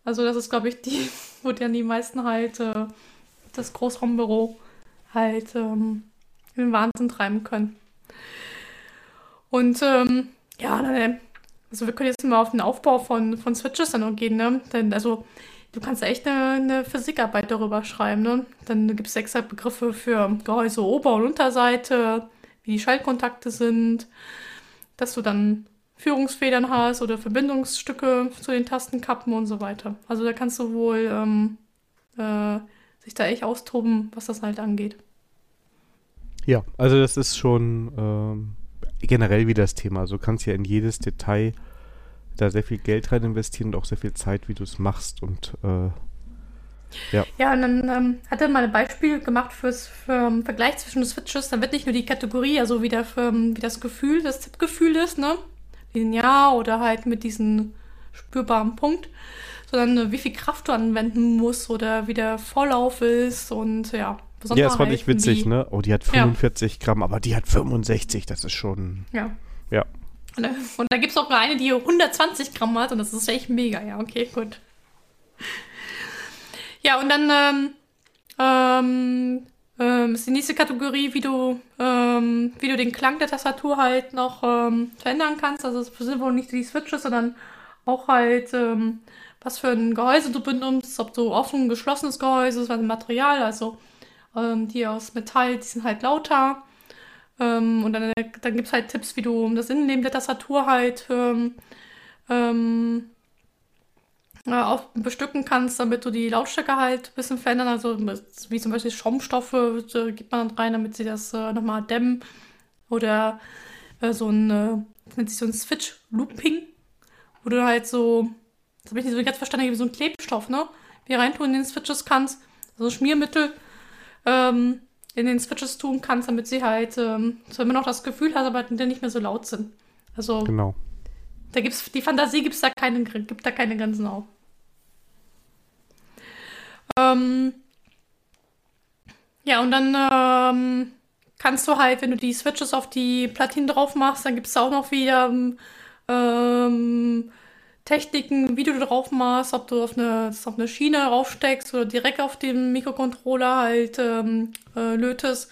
Also das ist, glaube ich, die, wo dann die meisten halt äh, das Großraumbüro halt ähm, den Wahnsinn treiben können. Und ähm, ja, dann, also wir können jetzt mal auf den Aufbau von, von Switches dann noch gehen, ne? Denn also du kannst echt eine, eine Physikarbeit darüber schreiben, ne? Dann gibt es extra Begriffe für Gehäuse Ober- und Unterseite, wie die Schaltkontakte sind, dass du dann Führungsfedern hast oder Verbindungsstücke zu den Tastenkappen und so weiter. Also da kannst du wohl ähm, äh, sich da echt austoben, was das halt angeht. Ja, also das ist schon ähm, generell wie das Thema. Also du kannst ja in jedes Detail da sehr viel Geld rein investieren und auch sehr viel Zeit, wie du es machst und äh, ja. Ja, und dann ähm, hat er mal ein Beispiel gemacht fürs für, um, Vergleich zwischen den Switches. Dann wird nicht nur die Kategorie, also wie, der, für, wie das Gefühl, das Tippgefühl ist, ne? Linear oder halt mit diesem spürbaren Punkt, sondern wie viel Kraft du anwenden musst oder wie der Vorlauf ist und ja, ja, das fand ich witzig, ne? Oh, die hat 45 ja. Gramm, aber die hat 65, das ist schon. Ja. Ja. Und, und da gibt es auch eine, die 120 Gramm hat und das ist echt mega, ja, okay, gut. Ja, und dann ähm, ähm, ähm, ist die nächste Kategorie, wie du, ähm, wie du den Klang der Tastatur halt noch ähm, verändern kannst. Also es sind wohl nicht die Switches, sondern auch halt, ähm, was für ein Gehäuse du benutzt, ob du offen, geschlossenes Gehäuse, was ein Material, also ähm, die aus Metall, die sind halt lauter. Ähm, und dann, dann gibt es halt Tipps, wie du das Innenleben der Tastatur halt ähm, ähm, äh, auch bestücken kannst, damit du die Lautstärke halt ein bisschen verändern. Also wie zum Beispiel Schaumstoffe äh, gibt man rein, damit sie das äh, nochmal dämmen. Oder äh, so ein, äh, nennt sich so ein Switch-Looping, wo du halt so, das habe ich nicht so ganz verstanden, wie so ein Klebstoff, ne? Wie reintun in den Switches kannst, also Schmiermittel ähm, in den Switches tun kannst, damit sie halt ähm, so immer noch das Gefühl hast, aber nicht mehr so laut sind. Also genau. Da gibt's, die Fantasie gibt's da keine, gibt da keine Grenzen auf. Ähm, ja, und dann ähm, kannst du halt, wenn du die Switches auf die Platinen drauf machst, dann gibt es auch noch wieder ähm, Techniken, wie du drauf machst, ob du auf eine, auf eine Schiene raufsteckst oder direkt auf den Mikrocontroller halt ähm, äh, lötest.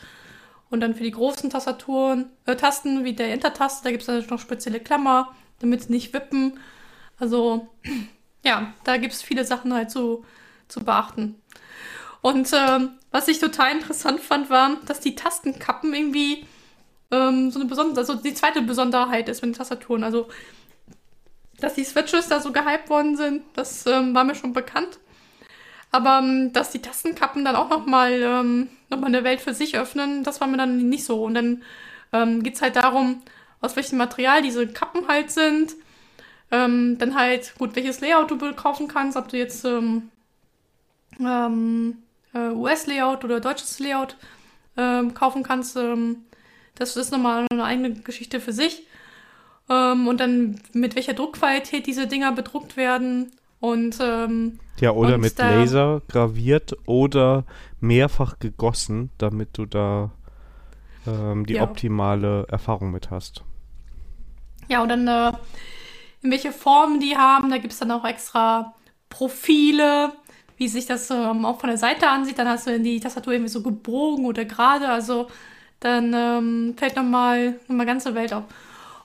Und dann für die großen Tastaturen, äh, Tasten wie der Enter-Taste, da gibt es dann noch spezielle Klammer damit sie nicht wippen. Also ja, da gibt es viele Sachen halt so zu beachten. Und ähm, was ich total interessant fand, war, dass die Tastenkappen irgendwie ähm, so eine besondere, also die zweite Besonderheit ist mit den Tastaturen. Also, dass die Switches da so gehypt worden sind, das ähm, war mir schon bekannt. Aber ähm, dass die Tastenkappen dann auch nochmal ähm, noch eine Welt für sich öffnen, das war mir dann nicht so. Und dann ähm, geht es halt darum, aus welchem Material diese Kappen halt sind. Ähm, dann halt, gut, welches Layout du kaufen kannst, ob du jetzt ähm, ähm, äh, US-Layout oder deutsches Layout ähm, kaufen kannst. Ähm, das ist nochmal eine eigene Geschichte für sich. Ähm, und dann mit welcher Druckqualität diese Dinger bedruckt werden. Und ja, oder und mit Laser graviert oder mehrfach gegossen, damit du da die ja. optimale Erfahrung mit hast. Ja, und dann äh, in welche Formen die haben. Da gibt es dann auch extra Profile, wie sich das ähm, auch von der Seite ansieht. Dann hast du die Tastatur irgendwie so gebogen oder gerade. Also dann ähm, fällt nochmal eine ganze Welt auf.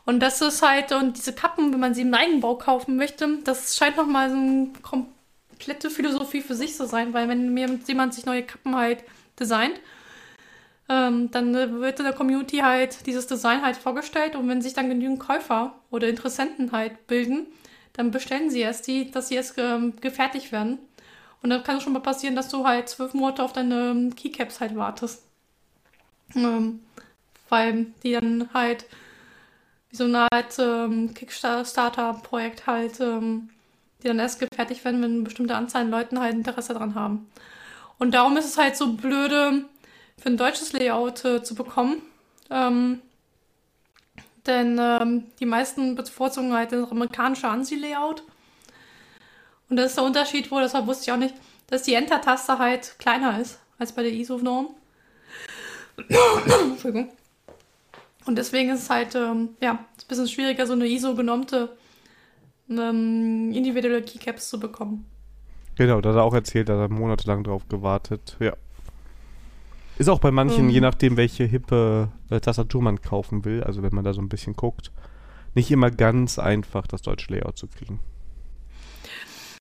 Und das ist halt, und diese Kappen, wenn man sie im Eigenbau kaufen möchte, das scheint nochmal so eine komplette Philosophie für sich zu sein, weil wenn mir jemand sich neue Kappen halt designt, ähm, dann wird in der Community halt dieses Design halt vorgestellt und wenn sich dann genügend Käufer oder Interessenten halt bilden, dann bestellen sie erst die, dass sie erst ähm, gefertigt werden. Und dann kann es schon mal passieren, dass du halt zwölf Monate auf deine ähm, Keycaps halt wartest. Ähm, weil die dann halt wie so eine Art ähm, Kickstarter-Projekt halt, ähm, die dann erst gefertigt werden, wenn eine bestimmte Anzahl an Leuten halt Interesse daran haben. Und darum ist es halt so blöde, für ein deutsches Layout äh, zu bekommen. Ähm, denn ähm, die meisten bevorzugen halt das amerikanische ANSI-Layout. Und das ist der Unterschied, wo, deshalb wusste ich auch nicht, dass die Enter-Taste halt kleiner ist als bei der ISO-Norm. Entschuldigung. Und deswegen ist es halt, ähm, ja, ein bisschen schwieriger, so eine ISO-genormte ähm, individuelle Keycaps zu bekommen. Genau, da hat er auch erzählt, da hat er monatelang drauf gewartet. Ja. Ist auch bei manchen, mhm. je nachdem, welche hippe äh, Tastatur man kaufen will, also wenn man da so ein bisschen guckt, nicht immer ganz einfach, das deutsche Layout zu kriegen.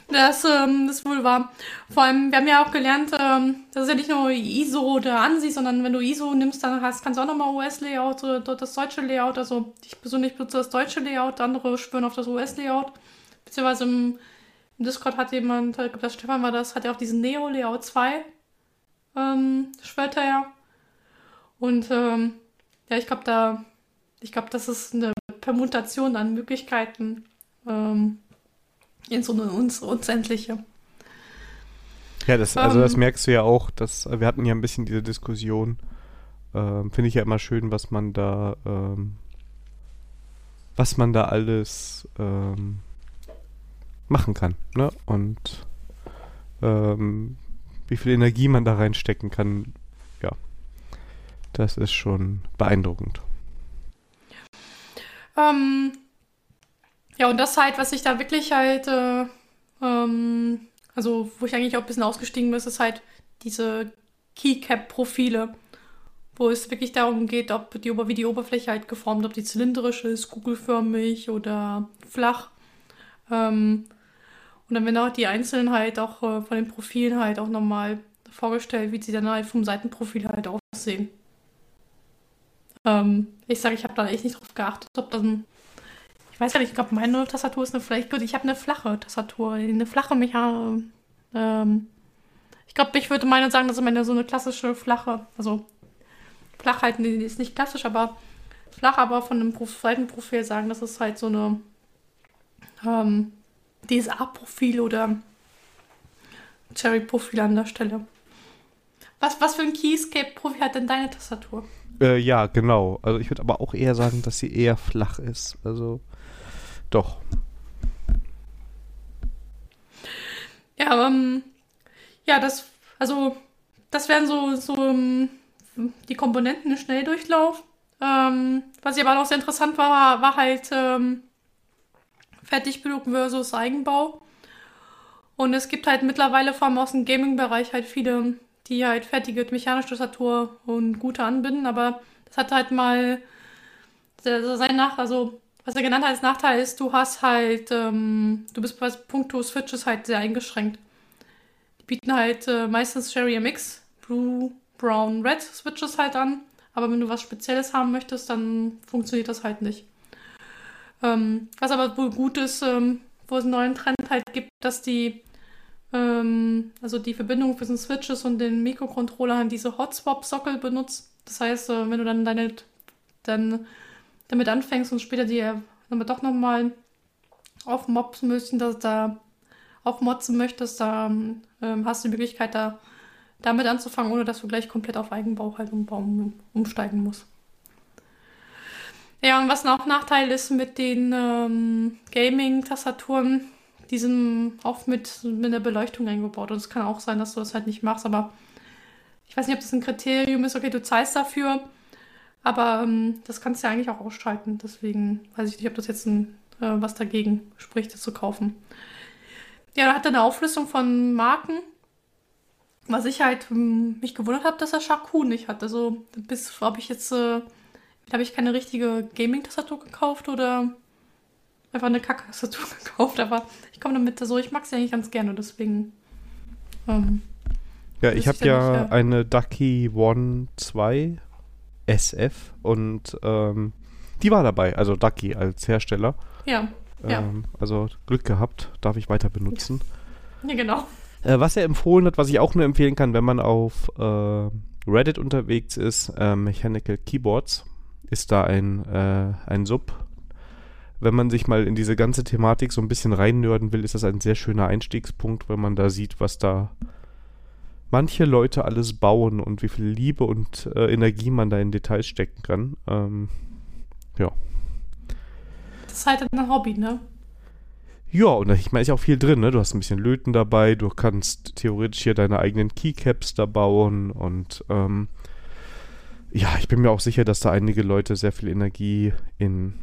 Das, ähm, ist wohl wahr. Vor allem, wir haben ja auch gelernt, ähm, das ist ja nicht nur ISO oder ANSI, sondern wenn du ISO nimmst, dann hast, kannst du auch nochmal US-Layout oder das deutsche Layout. Also ich persönlich benutze das deutsche Layout, andere schwören auf das US-Layout. Beziehungsweise im, im, Discord hat jemand, ich glaube, das Stefan war das, hat ja auch diesen Neo-Layout 2 ähm, schwört er ja. Und ähm, ja, ich glaube, da, ich glaube, das ist eine Permutation an Möglichkeiten ähm, ins uns, Unendliche. Ja, das, also das ähm. merkst du ja auch, dass wir hatten ja ein bisschen diese Diskussion. Ähm, Finde ich ja immer schön, was man da, ähm, was man da alles ähm, machen kann. Ne? Und ähm, wie viel Energie man da reinstecken kann, ja, das ist schon beeindruckend. Ähm, ja, und das halt, was ich da wirklich halt, äh, ähm, also wo ich eigentlich auch ein bisschen ausgestiegen bin, ist halt diese Keycap-Profile, wo es wirklich darum geht, ob die, wie die Oberfläche halt geformt, ob die zylindrisch ist, kugelförmig oder flach. Ähm, und dann werden auch die Einzelnen halt auch äh, von den Profilen halt auch nochmal vorgestellt, wie sie dann halt vom Seitenprofil halt aussehen. Ähm, ich sage, ich habe da echt nicht drauf geachtet, ob dann. Ich weiß gar nicht, ich glaube, meine Tastatur ist eine vielleicht gut. Ich habe eine flache Tastatur, eine flache Mecha. Ähm, ich glaube, ich würde meine sagen, dass meine so eine klassische flache, also Flachheit nee, ist nicht klassisch, aber flach, aber von einem Seitenprofil sagen, das ist halt so eine ähm, DSA-Profil oder Cherry-Profil an der Stelle. Was, was für ein Keyscape-Profil hat denn deine Tastatur? Äh, ja, genau. Also ich würde aber auch eher sagen, dass sie eher flach ist. Also doch. Ja, ähm, ja, das, also das wären so, so ähm, die Komponenten im Schnelldurchlauf. Ähm, was ich aber noch sehr interessant war, war halt ähm, Fertigbildung versus Eigenbau. Und es gibt halt mittlerweile vor allem aus dem Gaming-Bereich halt viele, die halt fertige mechanische Tastatur und gute anbinden, aber das hat halt mal sein Nach, also was er genannt hat als Nachteil ist, du hast halt, ähm, du bist bei Punkto Switches halt sehr eingeschränkt. Die bieten halt äh, meistens Cherry MX, Blue, Brown, Red Switches halt an, aber wenn du was Spezielles haben möchtest, dann funktioniert das halt nicht. Ähm, was aber wohl gut ist, ähm, wo es einen neuen Trend halt gibt, dass die ähm, also die Verbindung zwischen Switches und den Mikrocontrollern diese Hotswap-Sockel benutzt. Das heißt, äh, wenn du dann deine dann damit anfängst und später die aber doch nochmal aufmopsen möchtest, dass da aufmotzen möchtest, da ähm, hast du die Möglichkeit, da damit anzufangen, ohne dass du gleich komplett auf Eigenbau halt um, umsteigen musst. Ja, und was noch Nachteil ist mit den ähm, Gaming-Tastaturen, die sind oft mit, mit der Beleuchtung eingebaut. Und es kann auch sein, dass du das halt nicht machst, aber ich weiß nicht, ob das ein Kriterium ist, okay, du zahlst dafür, aber ähm, das kannst du ja eigentlich auch ausschalten. Deswegen weiß ich nicht, ob das jetzt ein, äh, was dagegen spricht, das zu kaufen. Ja, da hat er eine Auflistung von Marken. Was ich halt ähm, mich gewundert habe, dass er Shaku nicht hat. Also, bis, ob ich jetzt, äh, habe ich keine richtige Gaming-Tastatur gekauft oder einfach eine Kacke-Tastatur gekauft. Aber ich komme damit so, ich mag sie eigentlich ganz gerne, deswegen. Ähm, ja, ich habe ja äh, eine Ducky One 2 SF und ähm, die war dabei, also Ducky als Hersteller. Ja. Ähm, ja. Also Glück gehabt, darf ich weiter benutzen. Ja, genau. Äh, was er empfohlen hat, was ich auch nur empfehlen kann, wenn man auf äh, Reddit unterwegs ist, äh, Mechanical Keyboards, ist da ein, äh, ein Sub. Wenn man sich mal in diese ganze Thematik so ein bisschen reinnörden will, ist das ein sehr schöner Einstiegspunkt, wenn man da sieht, was da manche Leute alles bauen und wie viel Liebe und äh, Energie man da in Details stecken kann. Ähm, ja. Das ist halt ein Hobby, ne? Ja, und ich meine, ist auch viel drin, ne? Du hast ein bisschen Löten dabei, du kannst theoretisch hier deine eigenen Keycaps da bauen und ähm, ja, ich bin mir auch sicher, dass da einige Leute sehr viel Energie in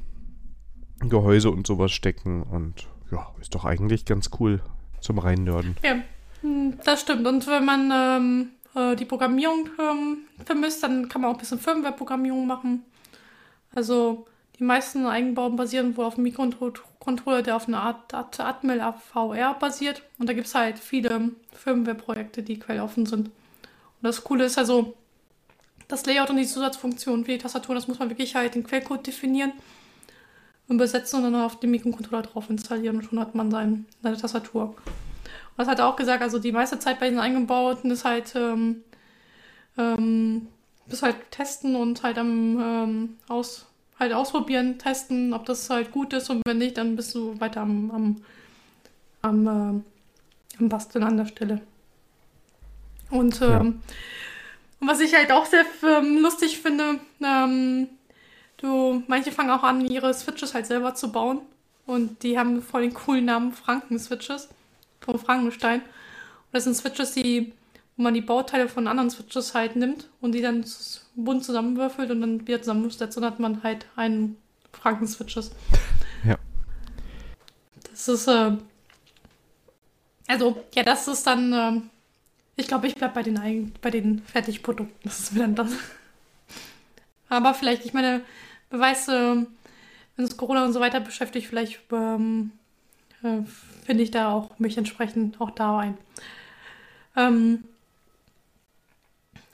Gehäuse und sowas stecken und ja, ist doch eigentlich ganz cool zum Reinnörden. Ja, das stimmt. Und wenn man ähm, äh, die Programmierung ähm, vermisst, dann kann man auch ein bisschen Firmware-Programmierung machen. Also die meisten Eigenbauten basieren wohl auf einem Mikrocontroller, der auf einer Art Atmel VR basiert. Und da gibt es halt viele Firmware-Projekte, die quelloffen sind. Und das Coole ist also, das Layout und die Zusatzfunktionen für die Tastatur, das muss man wirklich halt den Quellcode definieren und besetzen und dann auf den Mikrocontroller drauf installieren und schon hat man sein, seine Tastatur. Was hat er auch gesagt, also die meiste Zeit bei den eingebauten ist halt, ähm, ähm, bis halt testen und halt am ähm, aus, halt ausprobieren, testen, ob das halt gut ist und wenn nicht, dann bist du weiter am, am, am, äh, am Basteln an der Stelle. Und, ähm, ja. und was ich halt auch sehr ähm, lustig finde, ähm, du, manche fangen auch an, ihre Switches halt selber zu bauen. Und die haben voll den coolen Namen Franken-Switches vom Frankenstein. Und das sind Switches, die, wo man die Bauteile von anderen Switches halt nimmt und die dann bunt zusammenwürfelt und dann wieder zusammensetzt und dann hat man halt einen Franken-Switches. Ja. Das ist, äh, also, ja, das ist dann, äh, ich glaube, ich bleibe bei den, bei den Fertigprodukten. Das ist mir dann das. Aber vielleicht, ich meine, wer weiß, äh, wenn es Corona und so weiter beschäftigt, vielleicht ähm, äh, finde ich da auch mich entsprechend auch da ein. Ähm,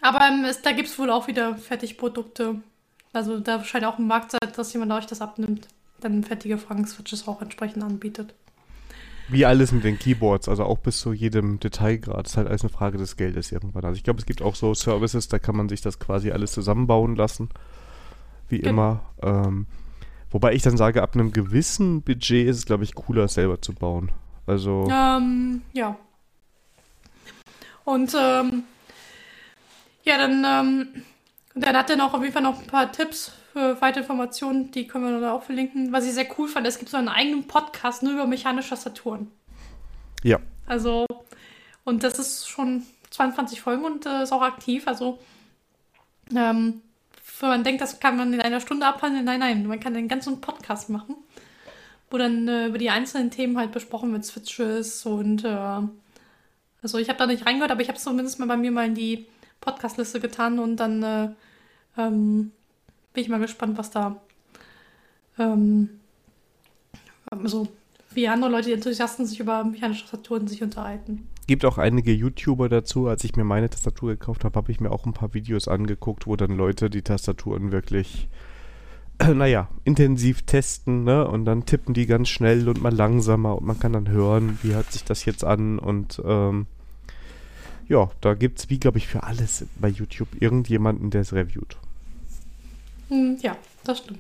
aber ähm, es, da gibt es wohl auch wieder Fertigprodukte. Also da scheint auch ein Markt sein, dass jemand euch das abnimmt. dann fertige Frank-Switches auch entsprechend anbietet. Wie alles mit den Keyboards, also auch bis zu jedem Detailgrad. Das ist halt alles eine Frage des Geldes irgendwann. Also ich glaube, es gibt auch so Services, da kann man sich das quasi alles zusammenbauen lassen. Wie Genau. immer. Ähm, wobei ich dann sage, ab einem gewissen Budget ist es, glaube ich, cooler, es selber zu bauen. Also, Ähm, ja. Und ähm, ja, dann, ähm, dann hat er noch auf jeden Fall noch ein paar Tipps für weitere Informationen, die können wir dann auch verlinken. Was ich sehr cool fand, es gibt so einen eigenen Podcast nur über mechanische Tastaturen. ja. Also, und das ist schon 22 Folgen und äh, ist auch aktiv. Also, ähm, wenn man denkt, das kann man in einer Stunde abhandeln, nein, nein, man kann einen ganzen Podcast machen, wo dann äh, über die einzelnen Themen halt besprochen wird, Switches und äh, also ich habe da nicht reingehört, aber ich habe es zumindest mal bei mir mal in die Podcast-Liste getan und dann äh, ähm, bin ich mal gespannt, was da ähm, also wie andere Leute, die Enthusiasten sich über mechanische Tastaturen sich unterhalten. Gibt auch einige YouTuber dazu. Als ich mir meine Tastatur gekauft habe, habe ich mir auch ein paar Videos angeguckt, wo dann Leute die Tastaturen wirklich, naja, intensiv testen, ne? Und dann tippen die ganz schnell und mal langsamer und man kann dann hören, wie hört sich das jetzt an und ähm, ja, da gibt es, wie glaube ich, für alles bei YouTube irgendjemanden, der es reviewt. Hm, ja, das stimmt.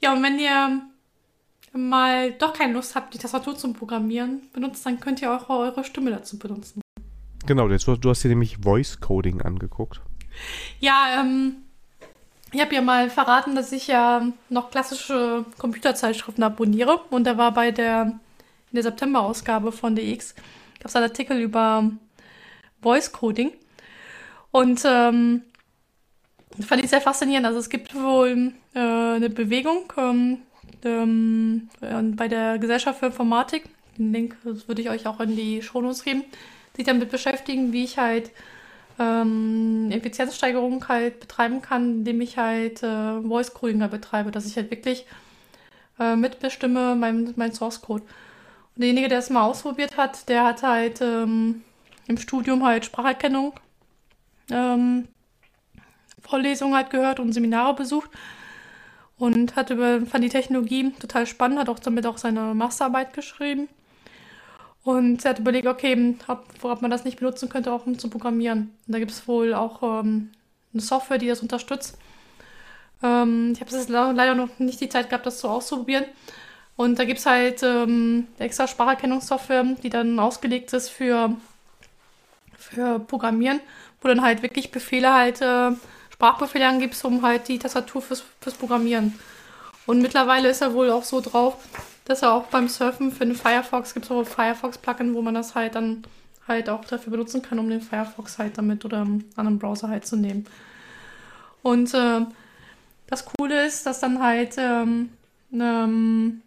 Ja, und wenn ihr mal doch keine Lust habt, die Tastatur zum Programmieren benutzt, dann könnt ihr auch eure Stimme dazu benutzen. Genau, du hast dir nämlich Voice Coding angeguckt. Ja, ähm, ich habe ja mal verraten, dass ich ja noch klassische Computerzeitschriften abonniere. Und da war bei der, in der September-Ausgabe von DX, gab es einen Artikel über Voice Coding. Und ähm, fand ich sehr faszinierend. Also es gibt wohl äh, eine Bewegung ähm, ähm, bei der Gesellschaft für Informatik. Den Link würde ich euch auch in die Shownotes geben. Sich damit beschäftigen, wie ich halt ähm, Effizienzsteigerung halt betreiben kann, indem ich halt äh, Voice Coding betreibe, dass ich halt wirklich äh, mitbestimme mein, mein Source Code. Und derjenige, der es mal ausprobiert hat, der hat halt ähm, im Studium halt Spracherkennung ähm, Vorlesungen halt gehört und Seminare besucht und hat über, fand die Technologie total spannend, hat auch damit auch seine Masterarbeit geschrieben. Und er hat überlegt, okay, ob, ob man das nicht benutzen könnte, auch um zu programmieren. Und da gibt es wohl auch ähm, eine Software, die das unterstützt. Ähm, ich habe jetzt leider noch nicht die Zeit gehabt, das so auszuprobieren. Und da gibt es halt ähm, extra Spracherkennungssoftware, die dann ausgelegt ist für, für Programmieren, wo dann halt wirklich Befehle halt, äh, Sprachbefehle angibst, um halt die Tastatur fürs, fürs Programmieren. Und mittlerweile ist er wohl auch so drauf, dass er auch beim Surfen für den Firefox gibt es auch Firefox-Plugin, wo man das halt dann halt auch dafür benutzen kann, um den Firefox halt damit oder einen anderen Browser halt zu nehmen. Und äh, das Coole ist, dass dann halt ähm, ähm,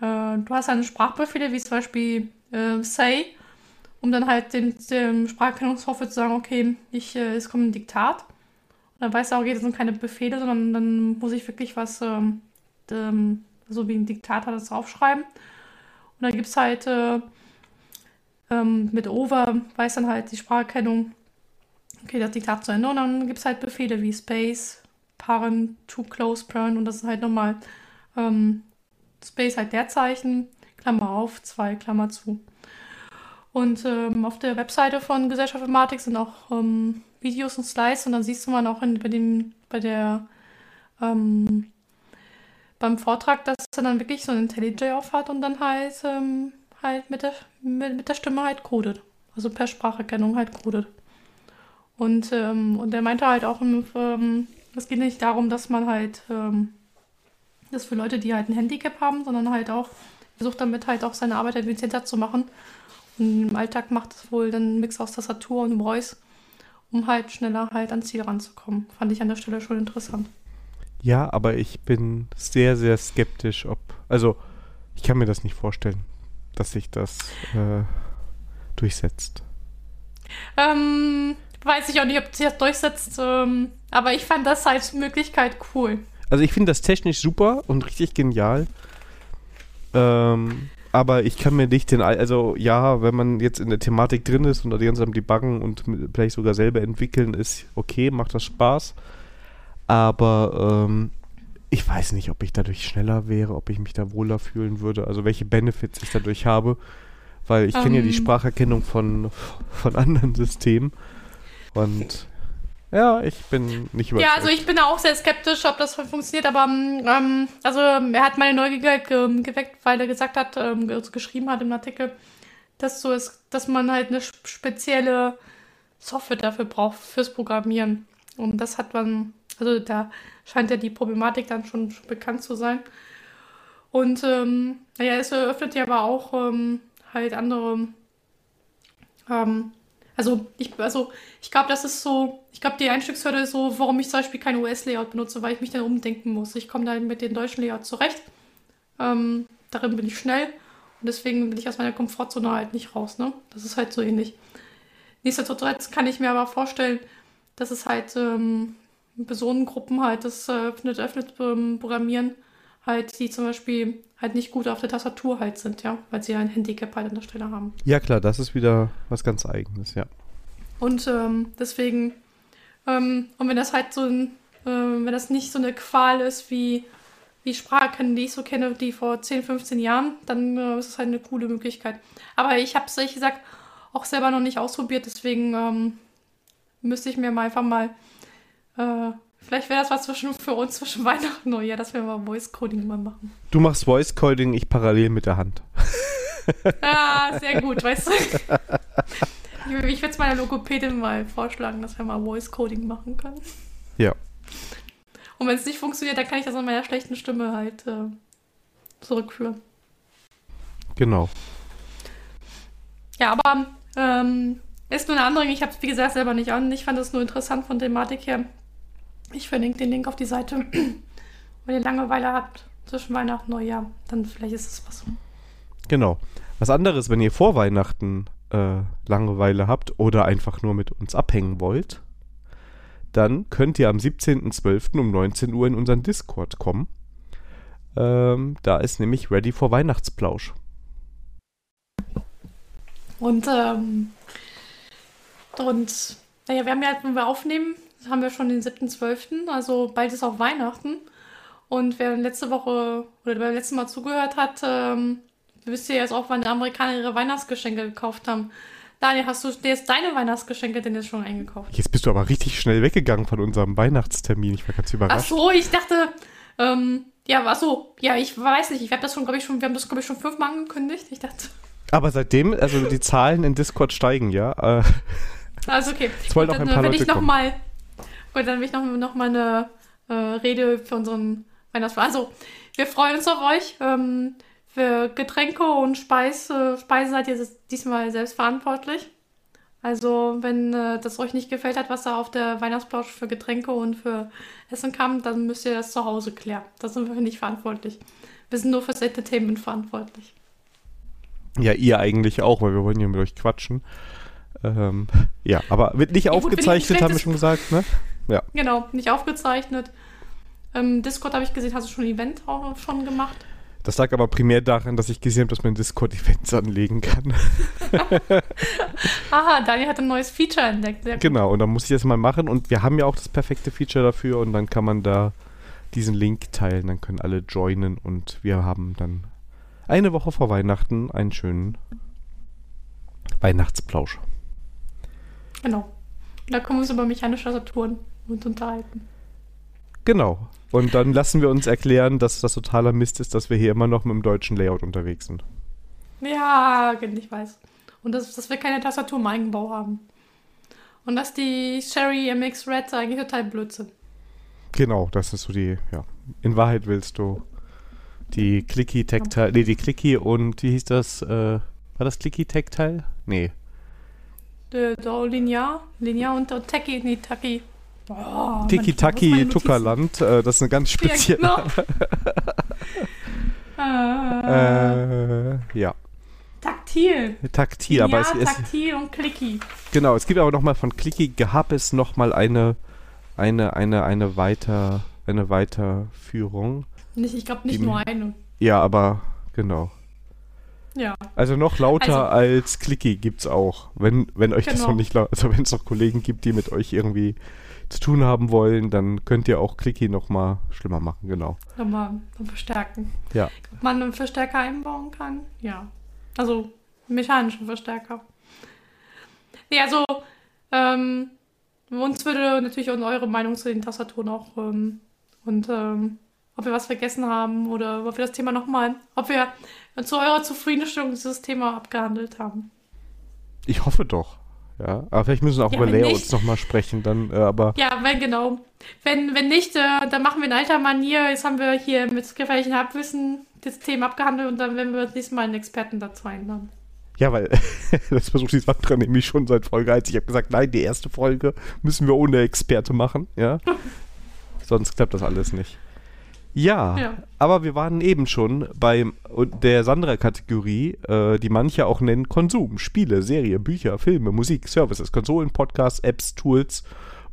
äh, du hast dann Sprachbefehle, wie zum Beispiel äh, say, um dann halt dem, dem Spracherkennungssoftware zu sagen, okay, ich, äh, es kommt ein Diktat. Dann weiß er, okay, das sind keine Befehle, sondern dann muss ich wirklich was ähm, ähm, so wie ein Diktat hat das draufschreiben. Und dann gibt es halt äh, ähm, mit Over, weiß dann halt die Spracherkennung, okay, das Diktat zu Ende. Und dann gibt es halt Befehle wie Space, Parent, To Close, Parent. Und das ist halt nochmal ähm, Space halt der Zeichen, Klammer auf, zwei, Klammer zu. Und ähm, auf der Webseite von Gesellschaft Informatik sind auch ähm, Videos und Slides und dann siehst du mal auch in, bei, dem, bei der ähm, beim Vortrag, dass er dann wirklich so ein IntelliJ auf hat und dann halt, ähm, halt mit, der, mit, mit der Stimme halt codet. Also per Spracherkennung halt codet. Und, ähm, und er meinte halt auch, ähm, es geht nicht darum, dass man halt ähm, das für Leute, die halt ein Handicap haben, sondern halt auch versucht damit halt auch seine Arbeit effizienter zu machen. Und im Alltag macht es wohl dann einen Mix aus Tastatur und Voice, um halt schneller halt ans Ziel ranzukommen. Fand ich an der Stelle schon interessant. Ja, aber ich bin sehr, sehr skeptisch, ob. Also, ich kann mir das nicht vorstellen, dass sich das äh, durchsetzt. Ähm, weiß ich auch nicht, ob sich das durchsetzt, ähm, aber ich fand das als Möglichkeit cool. Also, ich finde das technisch super und richtig genial. Ähm, aber ich kann mir nicht den. Also, ja, wenn man jetzt in der Thematik drin ist und die ganze Zeit debuggen und vielleicht sogar selber entwickeln, ist okay, macht das Spaß. Aber ähm, ich weiß nicht, ob ich dadurch schneller wäre, ob ich mich da wohler fühlen würde, also welche Benefits ich dadurch habe, weil ich kenne ja die Ähm. Spracherkennung von, von anderen Systemen und ja, ich bin nicht überzeugt. Ja, also ich bin auch sehr skeptisch, ob das funktioniert, aber ähm, also er hat meine Neugier ge geweckt, weil er gesagt hat, ähm, also geschrieben hat im Artikel, dass so ist, dass man halt eine sp- spezielle Software dafür braucht fürs Programmieren. Und das hat man, also da scheint ja die Problematik dann schon, schon bekannt zu sein. Und ähm, naja, es eröffnet ja aber auch ähm, halt andere ähm, also ich, also ich glaube, das ist so, ich glaube, die Einstiegshürde ist so, warum ich zum Beispiel kein US-Layout benutze, weil ich mich dann umdenken muss. Ich komme dann mit den deutschen Layouts zurecht. Ähm, darin bin ich schnell und deswegen bin ich aus meiner Komfortzone halt nicht raus. Ne? Das ist halt so ähnlich. Nichtsdestotrotz kann ich mir aber vorstellen, dass es halt ähm, Personengruppen halt das äh, öffnet, öffnet ähm, Programmieren halt, die zum Beispiel halt nicht gut auf der Tastatur halt sind, ja, weil sie ein Handicap halt an der Stelle haben. ja klar, das ist wieder was ganz Eigenes, ja. Und ähm, deswegen, ähm, und wenn das halt so ein, äh, wenn das nicht so eine Qual ist wie, wie Sprache, die ich so kenne, die vor 10, 15 Jahren, dann äh, ist es halt eine coole Möglichkeit. Aber ich habe es ehrlich gesagt auch selber noch nicht ausprobiert, deswegen ähm, müsste ich mir mal einfach mal, äh, vielleicht wäre das was zwischen, für uns zwischen Weihnachten und Neujahr, dass wir mal Voice Coding mal machen. Du machst Voice Coding, ich parallel mit der Hand. Ah, sehr gut, weißt du. Ich, ich werde es meiner Logopädin mal vorschlagen, dass wir mal Voice Coding machen können. Ja. Und wenn es nicht funktioniert, dann kann ich das an meiner schlechten Stimme halt äh, zurückführen. Genau. Ja, aber ähm, ist nur eine andere. Ich habe es, wie gesagt, selber nicht an. Ich fand es nur interessant von Thematik her. Ich verlinke den Link auf die Seite. Wenn ihr Langeweile habt zwischen Weihnachten und Neujahr, dann vielleicht ist es was. Genau. Was anderes, wenn ihr vor Weihnachten äh, Langeweile habt oder einfach nur mit uns abhängen wollt, dann könnt ihr am 17.12. um 19 Uhr in unseren Discord kommen. Ähm, da ist nämlich Ready for Weihnachtsplausch. Und, ähm, und, naja, wir haben ja, wenn wir aufnehmen, haben wir schon den 7.12., also bald ist auch Weihnachten. Und wer letzte Woche oder wer letztes Mal zugehört hat, ähm, wisst ihr jetzt auch, wann die Amerikaner ihre Weihnachtsgeschenke gekauft haben. Daniel, hast du jetzt deine Weihnachtsgeschenke denn jetzt schon eingekauft? Jetzt bist du aber richtig schnell weggegangen von unserem Weihnachtstermin. Ich war ganz Ach überrascht. so, ich dachte, ähm, ja, ach so, ja, ich weiß nicht, ich habe das schon, glaube ich, schon, wir haben das, glaube ich, schon fünfmal angekündigt. Ich dachte, Aber seitdem, also die Zahlen in Discord steigen, ja. Äh, Also okay. Es wollen auch ein dann, paar will Leute ich noch gut, dann will ich noch, noch mal eine äh, Rede für unseren Weihnachtsfeier. Also, wir freuen uns auf euch. Ähm, für Getränke und Speise, Speise seid ihr diesmal selbst verantwortlich. Also, wenn äh, das euch nicht gefällt hat, was da auf der Weihnachtsplausch für Getränke und für Essen kam, dann müsst ihr das zu Hause klären. Da sind wir nicht verantwortlich. Wir sind nur fürs Entertainment verantwortlich. ja, ihr eigentlich auch, weil wir wollen ja mit euch quatschen. Ähm, ja, aber wird nicht Ja, gut, aufgezeichnet, haben wir schon gesagt, ne? Ja. Genau, nicht aufgezeichnet. Ähm, Discord habe ich gesehen, hast du schon ein Event auch schon gemacht? Das lag aber primär daran, dass ich gesehen habe, dass man in Discord Events anlegen kann. Aha, Daniel hat ein neues Feature entdeckt. Sehr genau, und dann muss ich das mal machen. Und wir haben ja auch das perfekte Feature dafür und dann kann man da diesen Link teilen, dann können alle joinen und wir haben dann eine Woche vor Weihnachten einen schönen Weihnachtsplausch. Genau. Und da können wir uns über mechanische Tastaturen und unterhalten. Genau. Und dann lassen wir uns erklären, dass das totaler Mist ist, dass wir hier immer noch mit dem deutschen Layout unterwegs sind. Ja, ich weiß. Und dass, dass wir keine Tastatur im Eigenbau haben. Und dass die Sherry MX Red eigentlich total blöd sind. Genau, das ist so die, ja. In Wahrheit willst du die Clicky Tactile, nee, die Clicky und wie hieß das, äh, war das Clicky Tactile? Nee. Der Linear, Linear und der Taki, nee, Taki. Oh, Tiki Mensch, wo ist Taki meine Notizen? Tuckerland, äh, das ist eine ganz Ja, spezielle. genau. äh, Äh, ja. taktil. Taktil, aber es, es, taktil und clicky. genau, es gibt aber nochmal von Clicky gab es nochmal eine, eine, eine, eine weiter, eine Weiterführung. Nicht, ich glaube nicht Die- nur eine. Ja, aber genau. Ja. Also noch lauter als Clicky gibt's auch. Wenn, wenn euch das Genau. noch nicht also wenn es noch Kollegen gibt, die mit euch irgendwie zu tun haben wollen, dann könnt ihr auch Clicky nochmal schlimmer machen, genau. Nochmal noch verstärken. Ja. Ob man einen Verstärker einbauen kann? Ja. Also mechanischen Verstärker. Nee, also ähm, uns würde natürlich auch eure Meinung zu den Tastaturen auch ähm, und ähm, ob wir was vergessen haben oder ob wir das Thema nochmal, ob wir zu eurer Zufriedenstellung dieses Thema abgehandelt haben. Ich hoffe doch. Ja, aber vielleicht müssen wir auch Ja, über Layouts nicht- nochmal sprechen, dann, äh, aber Ja, wenn genau. Wenn, wenn nicht, äh, dann machen wir in alter Manier. Jetzt haben wir hier mit gefährlichen Halbwissen das Thema abgehandelt und dann werden wir diesmal einen Experten dazu einladen. ja, weil das versucht die Sandra nämlich schon seit Folge 1. Ich habe gesagt, nein, die erste Folge müssen wir ohne Experte machen, ja. Sonst klappt das alles nicht. Ja, Ja. aber wir waren eben schon bei der Sandra-Kategorie, äh, die manche auch nennen Konsum, Spiele, Serie, Bücher, Filme, Musik, Services, Konsolen, Podcasts, Apps, Tools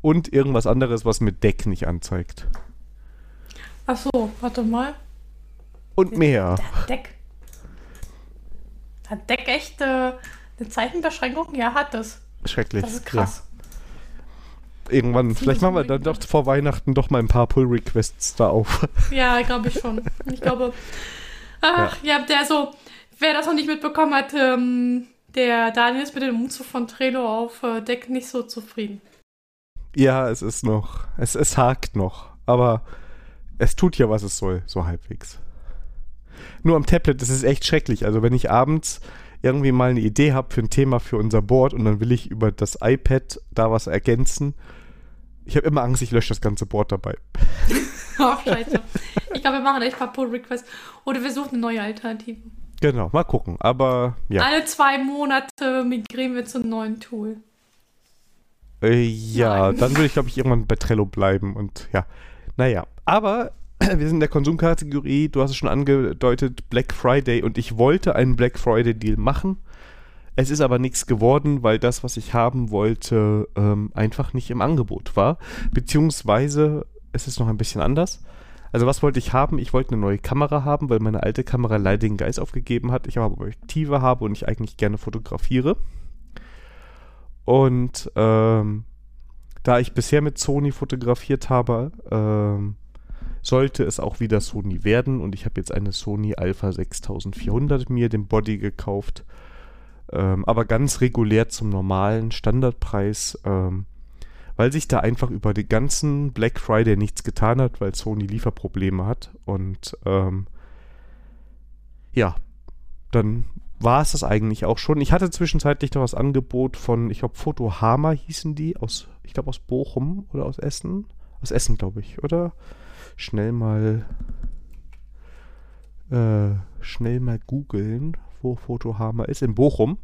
und irgendwas anderes, was mit Deck nicht anzeigt. Ach so, warte mal. Und mehr. Hat Deck. Hat Deck echt äh, eine Zeichenbeschränkung? Ja, hat es. Schrecklich. Das ist krass. Ja. Irgendwann, vielleicht machen wir dann doch vor Weihnachten doch mal ein paar Pull-Requests da auf. Ja, glaube ich schon. Ich glaube. Ach, ja, der so, wer das noch nicht mitbekommen hat, ähm, der Daniel ist mit dem Umzug von Trello auf äh, Deck nicht so zufrieden. Ja, es ist noch, es, es hakt noch, aber es tut ja, was es soll, so halbwegs. Nur am Tablet, das ist echt schrecklich. Also wenn ich abends irgendwie mal eine Idee habe für ein Thema für unser Board und dann will ich über das iPad da was ergänzen, ich habe immer Angst, ich lösche das ganze Board dabei. Oh, scheiße. Ich glaube, wir machen echt ein paar Pull-Requests. Oder wir suchen eine neue Alternative. Genau, mal gucken. Aber ja, Alle zwei Monate migrieren wir zu einem neuen Tool. äh, ja, Nein. dann würde ich glaube ich irgendwann bei Trello bleiben und ja, naja. Aber wir sind in der Konsumkategorie, du hast es schon angedeutet, Black Friday und ich wollte einen Black Friday Deal machen. Es ist aber nichts geworden, weil das, was ich haben wollte, ähm, einfach nicht im Angebot war. Beziehungsweise es ist noch ein bisschen anders. Also was wollte ich haben? Ich wollte eine neue Kamera haben, weil meine alte Kamera leider den Geist aufgegeben hat. Ich aber Objektive habe und ich eigentlich gerne fotografiere. Und ähm, da ich bisher mit Sony fotografiert habe, ähm, sollte es auch wieder Sony werden. Und ich habe jetzt eine Sony Alpha 6400 mir, den Body gekauft. Ähm, aber ganz regulär zum normalen Standardpreis, ähm, weil sich da einfach über den ganzen Black Friday nichts getan hat, weil Sony Lieferprobleme hat. Und ähm, ja, dann war es das eigentlich auch schon. Ich hatte zwischenzeitlich noch das Angebot von, ich glaube, Fotohama hießen die, aus, ich glaube, aus Bochum oder aus Essen. Aus Essen, glaube ich, oder? Schnell mal, äh, schnell mal googeln, wo Fotohama ist. In Bochum.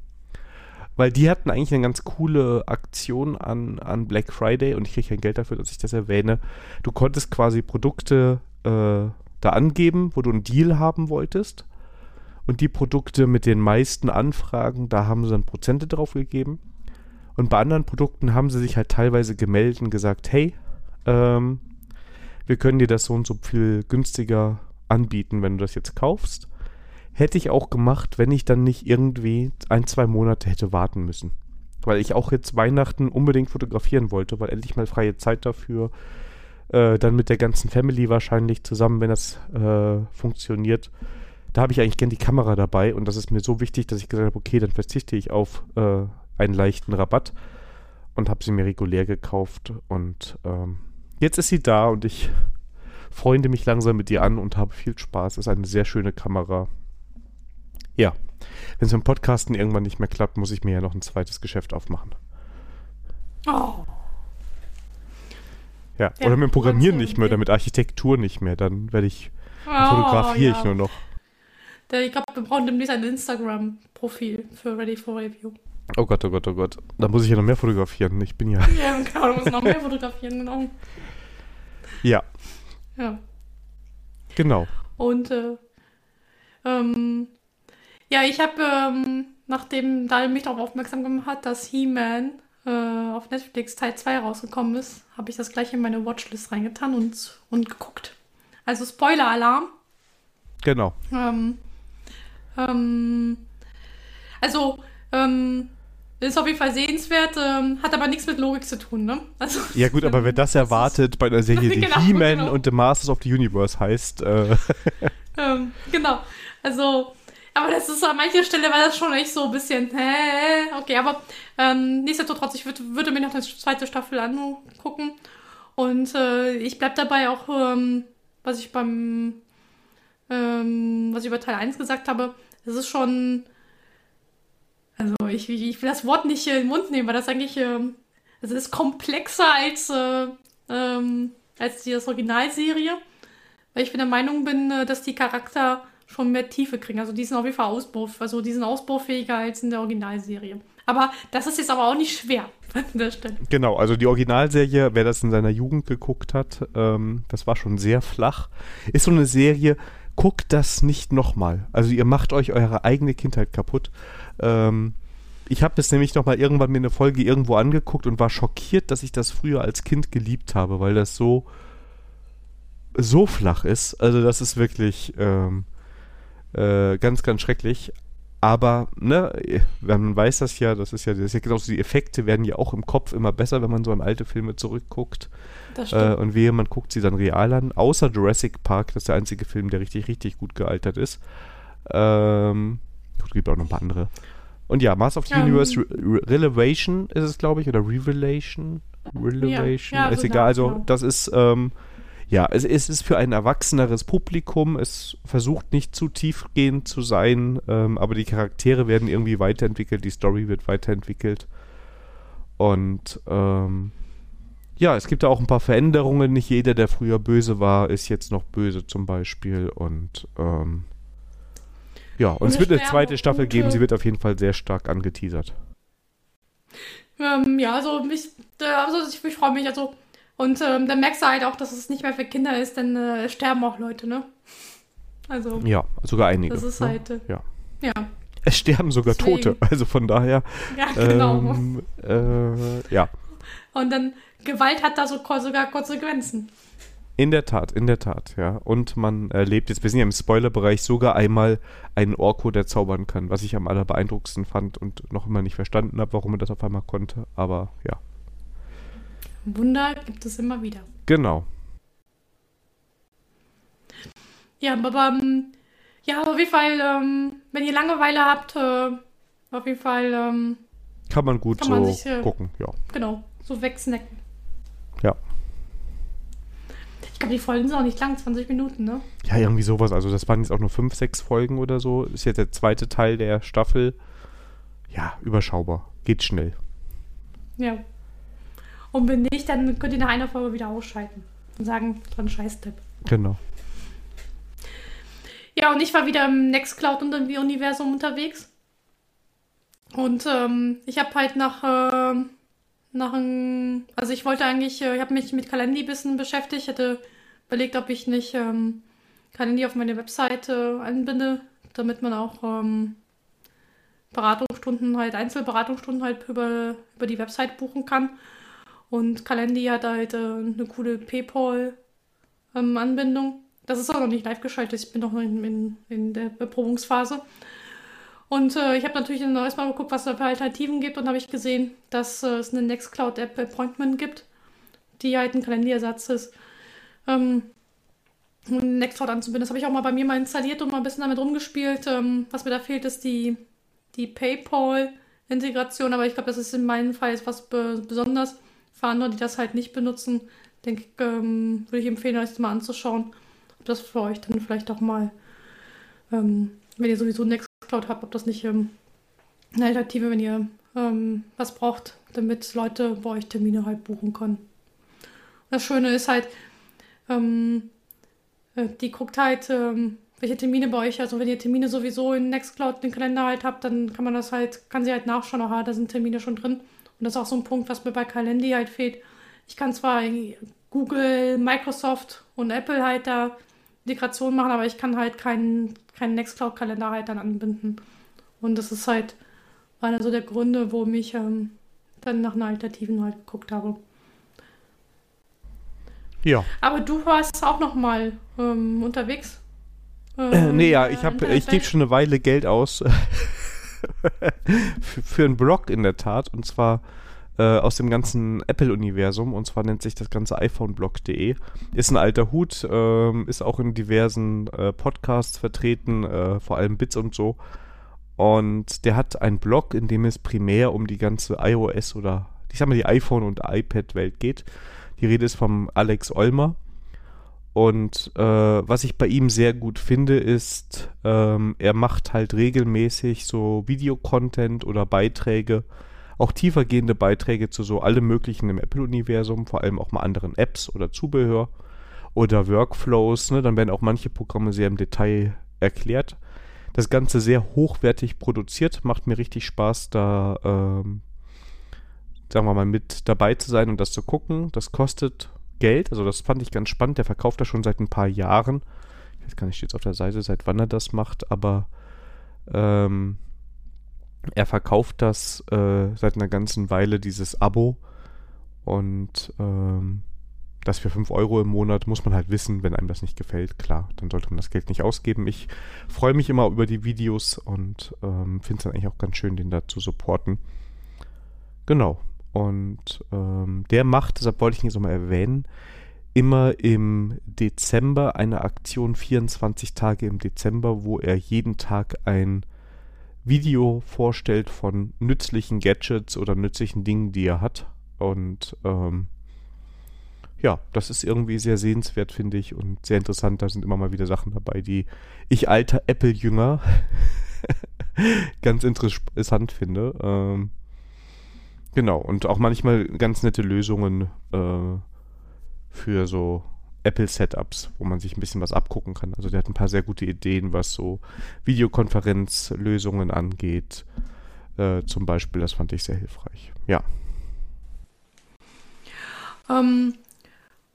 Weil die hatten eigentlich eine ganz coole Aktion an, an Black Friday und ich kriege kein Geld dafür, dass ich das erwähne. Du konntest quasi Produkte äh, da angeben, wo du einen Deal haben wolltest. Und die Produkte mit den meisten Anfragen, da haben sie dann Prozente drauf gegeben. Und bei anderen Produkten haben sie sich halt teilweise gemeldet und gesagt, hey, ähm, wir können dir das so und so viel günstiger anbieten, wenn du das jetzt kaufst. Hätte ich auch gemacht, wenn ich dann nicht irgendwie ein, zwei Monate hätte warten müssen. Weil ich auch jetzt Weihnachten unbedingt fotografieren wollte, weil endlich mal freie Zeit dafür. Äh, dann mit der ganzen Family wahrscheinlich zusammen, wenn das äh, funktioniert. Da habe ich eigentlich gern die Kamera dabei und das ist mir so wichtig, dass ich gesagt habe, okay, dann verzichte ich auf äh, einen leichten Rabatt und habe sie mir regulär gekauft und ähm, jetzt ist sie da und ich freunde mich langsam mit ihr an und habe viel Spaß. Ist eine sehr schöne Kamera. Ja, wenn es beim Podcasten irgendwann nicht mehr klappt, muss ich mir ja noch ein zweites Geschäft aufmachen. Oh, Ja, Ja, oder mit dem Programmieren nicht mehr oder mit Architektur nicht mehr. Dann werde ich, oh fotografiere ja. ich nur noch. Ich glaube, wir brauchen demnächst ein Instagram-Profil für Ready for Review. Oh Gott, oh Gott, oh Gott. Da muss ich ja noch mehr fotografieren. Ich bin ja. Ja, genau, du musst noch mehr fotografieren, genau. Ja, Ja. genau. Und äh, ähm, ja, ich habe, ähm, nachdem Daniel mich darauf aufmerksam gemacht hat, dass He-Man äh, auf Netflix Teil 2 rausgekommen ist, habe ich das gleich in meine Watchlist reingetan und, und geguckt. Also Spoiler-Alarm. Genau. Ähm, ähm, also, ähm, ist auf jeden Fall sehenswert, ähm, hat aber nichts mit Logik zu tun, ne? Also, ja gut, aber wer das erwartet bei einer Serie, die genau, He-Man genau. und The Masters of the Universe heißt. Äh. ähm, genau. Also, aber das ist an mancher Stelle war das schon echt so ein bisschen, hä, okay, aber ähm, nichtsdestotrotz, ich würd, würde mir noch eine zweite Staffel angucken. Und äh, ich bleib dabei auch, ähm, was ich beim, ähm, was ich über Teil 1 gesagt habe, es ist schon also ich, ich will das Wort nicht in den Mund nehmen, weil das eigentlich, es ist komplexer als, äh, ähm, als die Originalserie. Weil ich der Meinung bin, äh, dass die Charakter schon mehr Tiefe kriegen. Also die sind auf jeden Fall Ausbau, also die sind ausbaufähiger als in der Originalserie. Aber das ist jetzt aber auch nicht schwer an der Stelle. Genau, also die Originalserie, wer das in seiner Jugend geguckt hat, ähm, das war schon sehr flach. Ist so eine Serie, guckt das nicht nochmal. Also ihr macht euch eure eigene Kindheit kaputt. Ähm, ich habe das nämlich noch mal irgendwann mir eine Folge irgendwo angeguckt und war schockiert, dass ich das früher als Kind geliebt habe, weil das so so flach ist. Also das ist wirklich ähm, äh, ganz, ganz schrecklich. Aber, ne, man weiß das ja, das ist ja, das ist ja genauso, die Effekte werden ja auch im Kopf immer besser, wenn man so an alte Filme zurückguckt. Das stimmt. Äh, und wehe, man guckt sie dann real an. Außer Jurassic Park, das ist der einzige Film, der richtig, richtig gut gealtert ist. Ähm, es gibt auch noch ein paar andere. Und ja, Master of the um, Universe Re Re Relevation ist es, glaube ich, oder Revelation. Relevation, ja, ja, ist so egal. Also, genau. das ist, ähm, ja, es, es, ist für ein erwachseneres Publikum. Es versucht nicht zu tiefgehend zu sein, ähm, aber die Charaktere werden irgendwie weiterentwickelt, die Story wird weiterentwickelt. Und, ähm, ja, es gibt da auch ein paar Veränderungen. Nicht jeder, der früher böse war, ist jetzt noch böse zum Beispiel. Und, ähm, ja, und, und es wird eine zweite Staffel gute... geben. Sie wird auf jeden Fall sehr stark angeteasert. Ähm, ja, also, mich, äh, also ich, ich freue mich. Also, und ähm, dann merkst du halt auch, dass es nicht mehr für Kinder ist, denn äh, sterben auch Leute, ne? Also. Ja, sogar einige. Das ist ne? halt. Äh, ja. Ja. Es sterben sogar Deswegen. Tote, also von daher. Ja, genau. Ähm, äh, ja. Und dann, Gewalt hat da so, sogar Konsequenzen. In der Tat, in der Tat, ja. Und man erlebt jetzt, wir sind ja im Spoilerbereich, sogar einmal einen Orko, der zaubern kann, was ich am allerbeeindruckendsten fand und noch immer nicht verstanden habe, warum er das auf einmal konnte. Aber ja. Wunder gibt es immer wieder. Genau. Ja, aber ähm, ja, auf jeden Fall, ähm, wenn ihr Langeweile habt, äh, auf jeden Fall ähm, kann man gut kann man so sich, äh, gucken, ja. Genau, so wegsnacken. Ja. Ich glaube, die Folgen sind auch nicht lang, 20 Minuten, ne? Ja, irgendwie sowas. Also das waren jetzt auch nur 5, 6 Folgen oder so. Ist jetzt der zweite Teil der Staffel. Ja, überschaubar. Geht schnell. Ja. Und wenn nicht, dann könnt ihr nach einer Folge wieder ausschalten und sagen, ein Scheiß-Tipp. Genau. Ja, und ich war wieder im Nextcloud-Universum unterwegs. Und ähm, ich habe halt nach äh, nach einem, also ich wollte eigentlich, äh, ich habe mich mit Kalendi ein bisschen beschäftigt, hätte überlegt, ob ich nicht ähm, Kalendi auf meine Webseite anbinde, damit man auch ähm, Beratungsstunden halt, Einzelberatungsstunden halt über, über die Website buchen kann. Und Kalendi hat halt äh, eine coole PayPal-Anbindung. Ähm, das ist auch noch nicht live geschaltet, ich bin noch in, in, in der Beprobungsphase. Und äh, ich habe natürlich dann erstmal geguckt, was es für Alternativen gibt und habe ich gesehen, dass äh, es eine Nextcloud-App Appointment gibt, die halt ein Kalenderersatz ist. Ähm, um Nextcloud anzubinden. Das habe ich auch mal bei mir mal installiert und mal ein bisschen damit rumgespielt. Ähm, was mir da fehlt, ist die, die PayPal-Integration, aber ich glaube, das ist in meinem Fall etwas be besonders. Für andere, die das halt nicht benutzen, denke ich, ähm, würde ich empfehlen, euch das mal anzuschauen, ob das für euch dann vielleicht auch mal, ähm, wenn ihr sowieso Next Cloud habt, ob das nicht ähm, eine Alternative, wenn ihr ähm, was braucht, damit Leute bei euch Termine halt buchen können. Das Schöne ist halt, ähm, äh, die guckt halt, ähm, welche Termine bei euch, also wenn ihr Termine sowieso in Nextcloud den Kalender halt habt, dann kann man das halt, kann sie halt nachschauen, aha, da sind Termine schon drin. Und das ist auch so ein Punkt, was mir bei Calendly halt fehlt. Ich kann zwar Google, Microsoft und Apple halt da Integration machen, aber ich kann halt keinen, keinen Nextcloud-Kalender halt dann anbinden. Und das ist halt einer so der Gründe, warum ich ähm, dann nach einer Alternativen halt geguckt habe. Ja. Aber du warst auch noch mal ähm, unterwegs. Ähm, äh, nee, ja, ich, hab, ich gebe schon eine Weile Geld aus für, einen Blog in der Tat. Und zwar äh, aus dem ganzen Apple-Universum. Und zwar nennt sich das ganze iPhoneblog.de. Ist ein alter Hut, äh, ist auch in diversen äh, Podcasts vertreten, äh, vor allem Bits und so. Und der hat einen Blog, in dem es primär um die ganze iOS oder ich sag mal die iPhone- und iPad-Welt geht. Die Rede ist vom Alex Olmer. Und äh, was ich bei ihm sehr gut finde, ist, ähm, er macht halt regelmäßig so Videocontent oder Beiträge, auch tiefergehende Beiträge zu so allem Möglichen im Apple-Universum, vor allem auch mal anderen Apps oder Zubehör oder Workflows. Ne? Dann werden auch manche Programme sehr im Detail erklärt das Ganze sehr hochwertig produziert. Macht mir richtig Spaß, da, ähm, sagen wir mal, mit dabei zu sein und das zu gucken. Das kostet Geld, also das fand ich ganz spannend. Der verkauft das schon seit ein paar Jahren. Ich weiß gar nicht, steht es auf der Seite, seit wann er das macht, aber ähm, er verkauft das äh, seit einer ganzen Weile, dieses Abo. Und ähm, das für 5 Euro im Monat muss man halt wissen, wenn einem das nicht gefällt, klar, dann sollte man das Geld nicht ausgeben. Ich freue mich immer über die Videos und ähm, finde es dann eigentlich auch ganz schön, den da zu supporten. Genau. Und ähm, der macht, deshalb wollte ich ihn jetzt nochmal erwähnen, immer im Dezember eine Aktion 24 Tage im Dezember, wo er jeden Tag ein Video vorstellt von nützlichen Gadgets oder nützlichen Dingen, die er hat. Und ähm, ja, das ist irgendwie sehr sehenswert, finde ich, und sehr interessant. Da sind immer mal wieder Sachen dabei, die ich alter Apple-Jünger ganz interessant finde. Ähm, genau, und auch manchmal ganz nette Lösungen äh, für so Apple-Setups, wo man sich ein bisschen was abgucken kann. Also der hat ein paar sehr gute Ideen, was so Videokonferenzlösungen angeht. Äh, zum Beispiel, das fand ich sehr hilfreich. Ja. Ähm,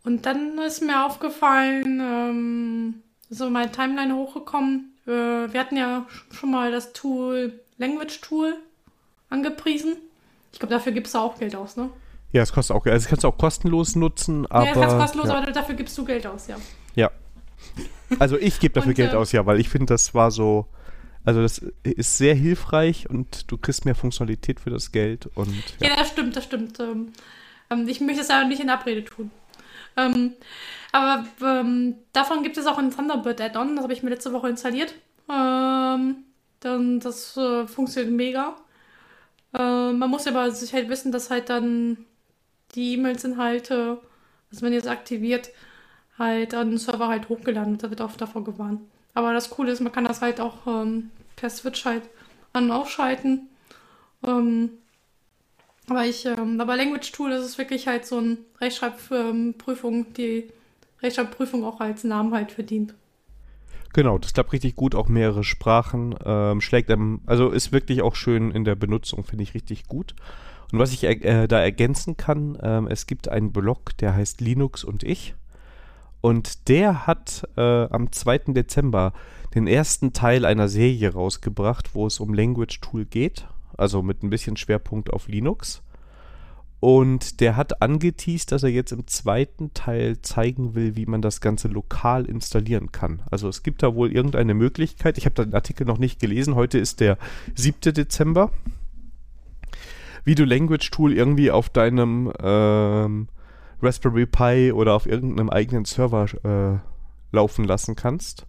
und dann ist mir aufgefallen, ähm, so meine Timeline hochgekommen. Äh, wir hatten ja schon mal das Tool Language Tool angepriesen. Ich glaube, dafür gibst du auch Geld aus, ne? Ja, es kostet auch Geld. Also, das kannst du auch kostenlos nutzen, aber. Ja, das kannst du kostenlos, ja. aber dafür gibst du Geld aus, ja. Ja. Also, ich gebe dafür und, Geld äh, aus, ja, weil ich finde, das war so. Also das ist sehr hilfreich und du kriegst mehr Funktionalität für das Geld und. Ja, ja das stimmt, das stimmt. Ähm, ähm, ich möchte es aber nicht in Abrede tun. Ähm, aber davon gibt es auch ein Thunderbird Add-on, das habe ich mir letzte Woche installiert. Dann, das äh, funktioniert mega. Äh, man muss aber sich halt wissen, dass halt dann die E-Mails-Inhalte, also wenn ihr es aktiviert, halt an den Server halt hochgeladen wird. Da wird auch davor gewarnt. Aber das Coole ist, man kann das halt auch ähm, per Switch halt an- und ausschalten. Ähm, aber ich, ähm, aber Language Tool, das ist wirklich halt so eine Rechtschreibprüfung, die Rechtschreibprüfung auch als Namen halt verdient. Genau, das klappt richtig gut, auch mehrere Sprachen. Ähm, schlägt einem, also ist wirklich auch schön in der Benutzung, finde ich richtig gut. Und was ich äh, da ergänzen kann, ähm, es gibt einen Blog, der heißt Linux und ich. Und der hat äh, am 2. Dezember den ersten Teil einer Serie rausgebracht, wo es um Language Tool geht also mit ein bisschen Schwerpunkt auf Linux. Und der hat angeteased, dass er jetzt im zweiten Teil zeigen will, wie man das Ganze lokal installieren kann. Also es gibt da wohl irgendeine Möglichkeit. Ich habe den Artikel noch nicht gelesen. Heute ist der 7. Dezember. Wie du Language Tool irgendwie auf deinem ähm, Raspberry Pi oder auf irgendeinem eigenen Server äh, laufen lassen kannst.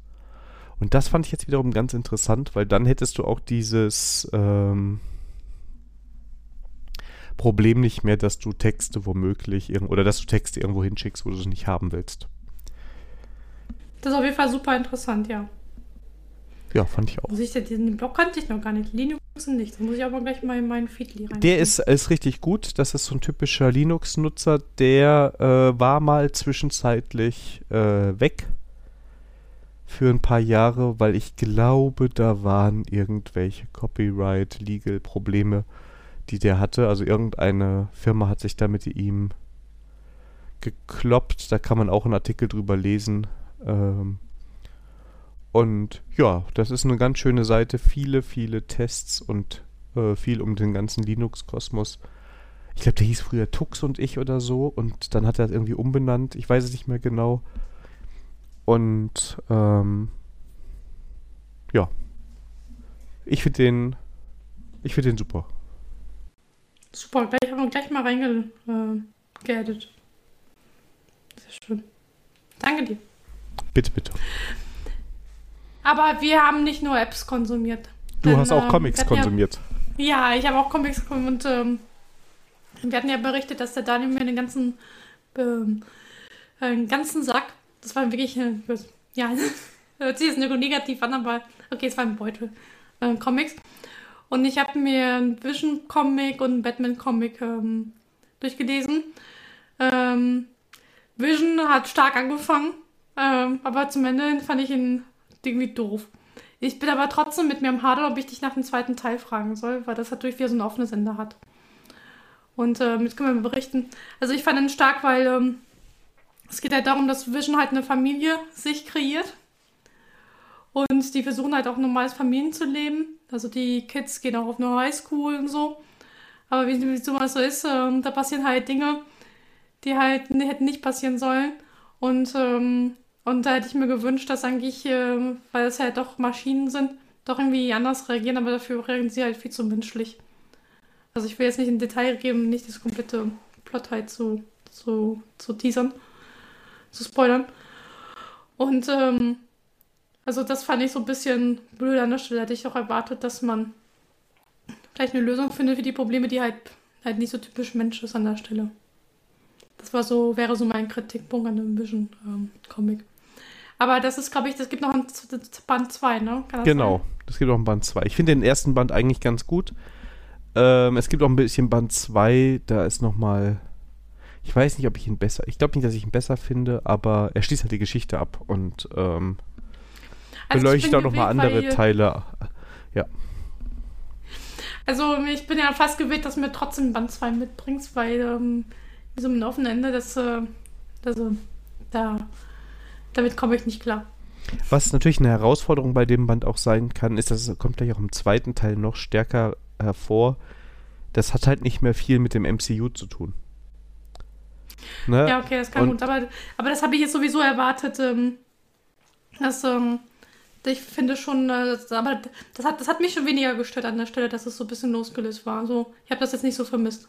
Und das fand ich jetzt wiederum ganz interessant, weil dann hättest du auch dieses ähm, Problem nicht mehr, dass du Texte womöglich oder dass du Texte irgendwo hinschickst, wo du sie nicht haben willst. Das ist auf jeden Fall super interessant, ja. Ja, fand ich auch. Muss ich den Blog kannte ich noch gar nicht. Linux nicht. Da muss ich aber gleich mal in meinen Feedly rein. Der ist, ist richtig gut. Das ist so ein typischer Linux-Nutzer. Der äh, war mal zwischenzeitlich äh, weg für ein paar Jahre, weil ich glaube, da waren irgendwelche Copyright-Legal-Probleme die der hatte. Also irgendeine Firma hat sich da mit ihm gekloppt. Da kann man auch einen Artikel drüber lesen. Ähm und ja, das ist eine ganz schöne Seite. Viele, viele Tests und äh, viel um den ganzen Linux-Kosmos. Ich glaube, der hieß früher Tux und ich oder so. Und dann hat er das irgendwie umbenannt. Ich weiß es nicht mehr genau. Und ähm, ja, ich finde den Ich finde den super. Super, gleich haben wir gleich mal reingeaddet. Äh, Sehr schön. Danke dir. Bitte, bitte. Aber wir haben nicht nur Apps konsumiert. Du Denn, hast auch ähm, Comics hatten ja- konsumiert. Ja, ich habe auch Comics gekommen und ähm, wir hatten ja berichtet, dass der Daniel mir den ganzen, ähm, einen ganzen Sack, das war wirklich, äh, ja, hört sich jetzt nur negativ an, aber okay, es war ein Beutel, äh, Comics. Und ich habe mir einen Vision-Comic und einen Batman-Comic ähm, durchgelesen. Ähm, Vision hat stark angefangen, ähm, aber zum Ende fand ich ihn irgendwie doof. Ich bin aber trotzdem mit mir am Hadern, ob ich dich nach dem zweiten Teil fragen soll, weil das natürlich wieder so ein offenes Ende hat. Und ähm, jetzt können wir berichten. Also ich fand ihn stark, weil ähm, es geht halt darum, dass Vision halt eine Familie sich kreiert. Und die versuchen halt auch normales Familienzuleben. Also die Kids gehen auch auf eine Highschool und so. Aber wie wie sowas so ist, ähm, da passieren halt Dinge, die halt n- hätten nicht passieren sollen. Und, ähm, und da hätte ich mir gewünscht, dass eigentlich, ähm, weil es halt doch Maschinen sind, doch irgendwie anders reagieren, aber dafür reagieren sie halt viel zu menschlich. Also ich will jetzt nicht in Detail geben, nicht das komplette Plot halt zu, zu, zu teasern, zu spoilern. Und ähm, also das fand ich so ein bisschen blöd an der Stelle. Hätte ich auch erwartet, dass man vielleicht eine Lösung findet für die Probleme, die halt, halt nicht so typisch Mensch ist an der Stelle. Das war so, wäre so mein Kritikpunkt an dem Vision-Comic. Aber das ist, glaube ich, das gibt noch ein Band 2, ne? Das Genau. sein? Das gibt auch ein Band 2. Ich finde den ersten Band eigentlich ganz gut. Ähm, es gibt auch ein bisschen Band 2, da ist nochmal. Ich weiß nicht, ob ich ihn besser. Ich glaube nicht, dass ich ihn besser finde, aber er schließt halt die Geschichte ab und ähm, Also beleuchtet auch nochmal andere Teile. Also ich bin ja fast gewillt, dass du mir trotzdem Band 2 mitbringst, weil ähm, so ein offenes Ende, das, äh, also, da, damit komme ich nicht klar. Was natürlich eine Herausforderung bei dem Band auch sein kann, ist, dass es kommt gleich auch im zweiten Teil noch stärker hervor. Das hat halt nicht mehr viel mit dem MCU zu tun. Ne? Ja, okay, das kann und- gut. Aber, aber das habe ich jetzt sowieso erwartet. Ähm, dass, ähm, ich finde schon, äh, das, aber das hat, das hat mich schon weniger gestört an der Stelle, dass es so ein bisschen losgelöst war. Also, ich habe das jetzt nicht so vermisst.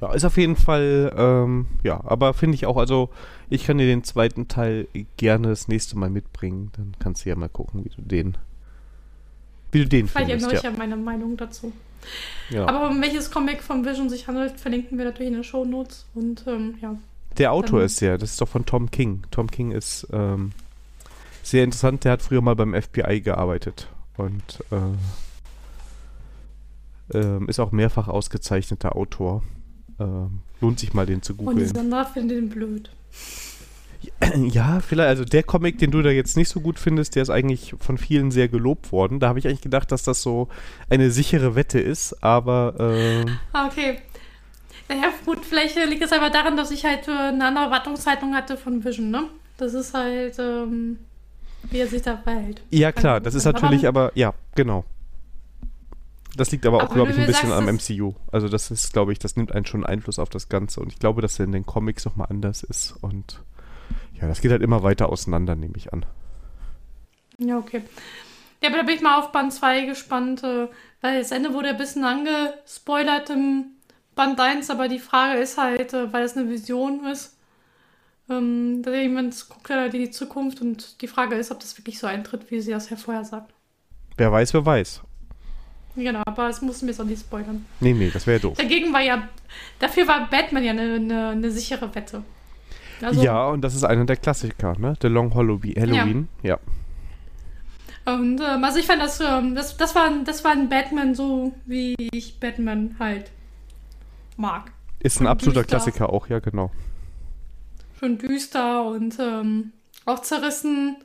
Ja, ist auf jeden Fall, ähm, ja, aber finde ich auch, also ich kann dir den zweiten Teil gerne das nächste Mal mitbringen. Dann kannst du ja mal gucken, wie du den, wie du den Vielleicht findest. ändere ich Ja. ja meine Meinung dazu. Ja. Aber um welches Comic von Vision sich handelt, verlinken wir natürlich in den Shownotes. Und ähm, ja. Der Autor ist ja, das ist doch von Tom King. Tom King ist ähm, sehr interessant, der hat früher mal beim FBI gearbeitet und äh, ähm, ist auch mehrfach ausgezeichneter Autor. Ähm, lohnt sich mal, den zu Und die googeln. Sandra findet ihn blöd. Ja, vielleicht, also der Comic, den du da jetzt nicht so gut findest, der ist eigentlich von vielen sehr gelobt worden. Da habe ich eigentlich gedacht, dass das so eine sichere Wette ist, aber Ah, okay. Ja, gut, vielleicht äh, liegt es einfach daran, dass ich halt äh, eine andere Erwartungshaltung hatte von Vision, ne? Das ist halt, ähm, wie er sich da verhält. ja klar, das ist natürlich Aber- aber, ja, genau. Das liegt aber auch, Aber glaube ich, ein bisschen sagst, am MCU. Also das ist, glaube ich, das nimmt einen schon Einfluss auf das Ganze. Und ich glaube, dass er in den Comics nochmal anders ist. Und ja, das geht halt immer weiter auseinander, nehme ich an. Ja, okay. Ja, aber da bin ich mal auf Band 2 gespannt, äh, weil das Ende wurde ein bisschen angespoilert im Band 1, aber die Frage ist halt, äh, weil es eine Vision ist, ähm, da jemand guckt ja in die Zukunft und die Frage ist, ob das wirklich so eintritt, wie sie das ja vorher sagt. Wer weiß, wer weiß. Genau, aber es mussten wir jetzt auch nicht spoilern. Nee, nee, das wäre doof. Dagegen war ja, dafür war Batman ja eine, eine, eine sichere Wette. Also, ja, und das ist einer der Klassiker, ne? The Long Halloween. Halloween. Ja. Und ähm, also ich fand das, ähm, das, das, war, das war ein Batman so, wie ich Batman halt mag. Ist ein absoluter. Klassiker auch, ja, genau. Schön düster und ähm, auch zerrissen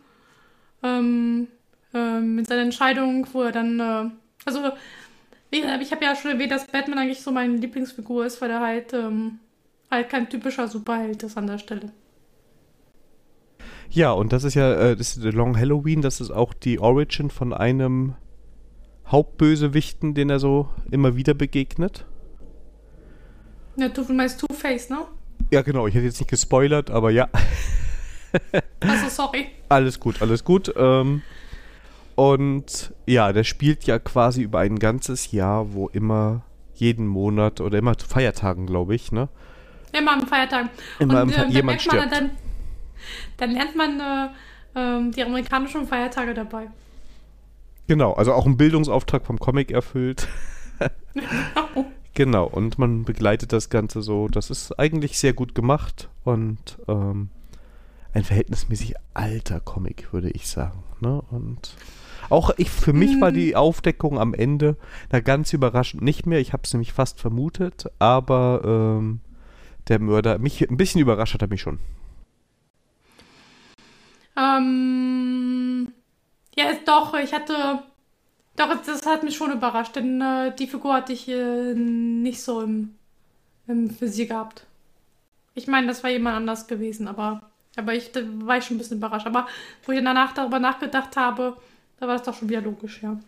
ähm, ähm, mit seiner Entscheidung, wo er dann, äh, also wie gesagt, ich habe ja schon erwähnt, dass Batman eigentlich so meine Lieblingsfigur ist, weil er halt, ähm, halt kein typischer Superheld ist an der Stelle. Ja, und das ist ja, äh, das ist The Long Halloween, das ist auch die Origin von einem Hauptbösewichten, den er so immer wieder begegnet. Ja, du meinst Two-Face, ne? Ja, genau, ich hätte jetzt nicht gespoilert, aber ja, Also sorry. alles gut, alles gut. Ähm, Und ja, der spielt ja quasi über ein ganzes Jahr, wo immer jeden Monat oder immer zu Feiertagen, glaube ich, ne? Immer am Feiertag. Immer und am Fe- äh, dann, jemand lernt man, stirbt. dann, dann lernt man äh, ähm, die amerikanischen Feiertage dabei. Genau, also auch ein Bildungsauftrag vom Comic erfüllt. Genau, und man begleitet das Ganze so. Das ist eigentlich sehr gut gemacht und ähm, ein verhältnismäßig alter Comic, würde ich sagen. Ne? Und auch ich, für mich war die Aufdeckung am Ende na ganz überraschend nicht mehr. Ich habe es nämlich fast vermutet, aber ähm, der Mörder, mich ein bisschen überrascht hat er mich schon. Ähm, ja, ist doch, ich hatte. Doch, das hat mich schon überrascht, denn äh, die Figur hatte ich äh, nicht so im, im Visier gehabt. Ich meine, das war jemand anders gewesen, aber, aber ich da war ich schon ein bisschen überrascht. Aber wo ich danach darüber nachgedacht habe, da war es doch schon wieder logisch, ja.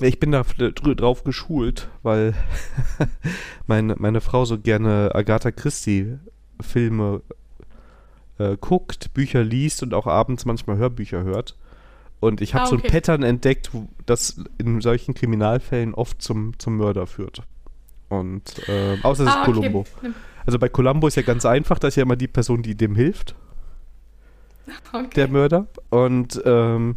Ich bin da drauf geschult, weil meine, meine Frau so gerne Agatha Christie Filme äh, guckt, Bücher liest und auch abends manchmal Hörbücher hört. Und ich habe Ah, so ein okay. Pattern entdeckt, das in solchen Kriminalfällen oft zum, zum Mörder führt. Und äh, außer es ist Ah, okay. Columbo. Also bei Columbo ist ja ganz einfach, da ist ja immer die Person, die dem hilft, Okay. der Mörder. Und ähm,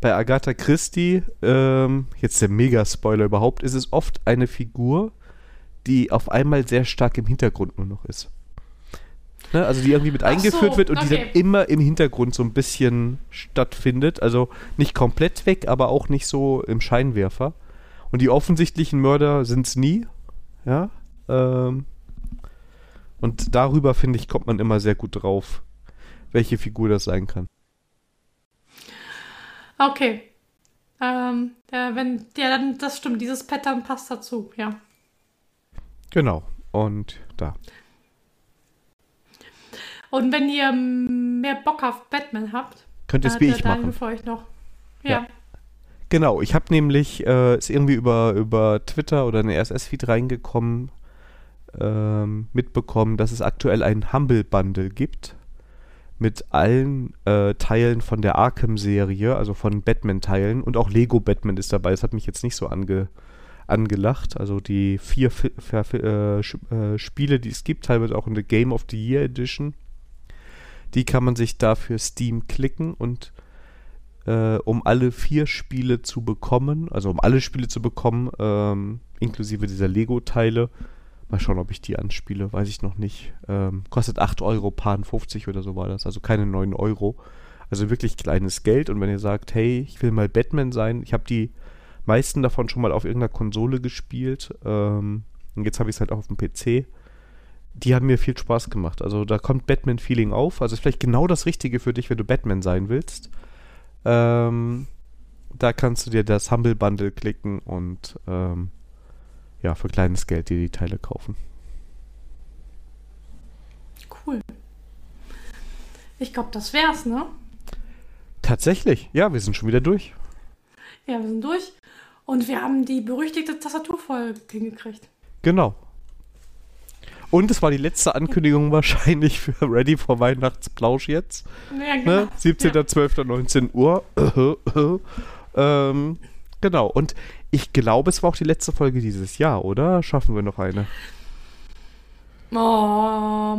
bei Agatha Christie, ähm, jetzt der Mega-Spoiler überhaupt, ist es oft eine Figur, die auf einmal sehr stark im Hintergrund nur noch ist. Ne? Also die irgendwie mit eingeführt so, wird und die dann okay. immer im Hintergrund so ein bisschen stattfindet. Also nicht komplett weg, aber auch nicht so im Scheinwerfer. Und die offensichtlichen Mörder sind es nie. Ja. Ähm, und darüber, finde ich, kommt man immer sehr gut drauf, welche Figur das sein kann. Okay. Ähm, ja, wenn, ja, dann, das stimmt, dieses Pattern passt dazu, ja. Genau. Und da. Und wenn ihr mehr Bock auf Batman habt, Könnt ihr es wie ich machen. für euch noch. Ja. Ja. Genau, ich habe nämlich, äh, ist irgendwie über, über Twitter oder eine RSS-Feed reingekommen, ähm, mitbekommen, dass es aktuell einen Humble-Bundle gibt mit allen äh, Teilen von der Arkham-Serie, also von Batman-Teilen und auch Lego Batman ist dabei. Das hat mich jetzt nicht so ange, angelacht. Also die vier Fi Fi- äh, äh, Spiele, die es gibt, teilweise auch in der Game of the Year Edition, die kann man sich da für Steam klicken und äh, um alle vier Spiele zu bekommen, also um alle Spiele zu bekommen, ähm, inklusive dieser Lego-Teile. Mal schauen, ob ich die anspiele, weiß ich noch nicht. Ähm, kostet 8 Euro, Pan 50 oder so war das, also keine 9 Euro. Also wirklich kleines Geld. Und wenn ihr sagt, hey, ich will mal Batman sein, ich habe die meisten davon schon mal auf irgendeiner Konsole gespielt. Ähm, und jetzt habe ich es halt auch auf dem PC. Die haben mir viel Spaß gemacht. Also da kommt Batman-Feeling auf. Also ist vielleicht genau das Richtige für dich, wenn du Batman sein willst. Ähm, da kannst du dir das Humble Bundle klicken und ähm, ja, für kleines Geld dir die Teile kaufen. Cool. Ich glaube, das wär's, ne? Tatsächlich, ja, wir sind schon wieder durch. Ja, wir sind durch. Und wir haben die berüchtigte Tastatur voll hingekriegt. Genau. Und es war die letzte Ankündigung wahrscheinlich für Ready for Weihnachtsplausch jetzt. Ja, genau. Ne? 17.12.19 Uhr. ähm, genau. Und ich glaube, es war auch die letzte Folge dieses Jahr, oder? Schaffen wir noch eine? Ja.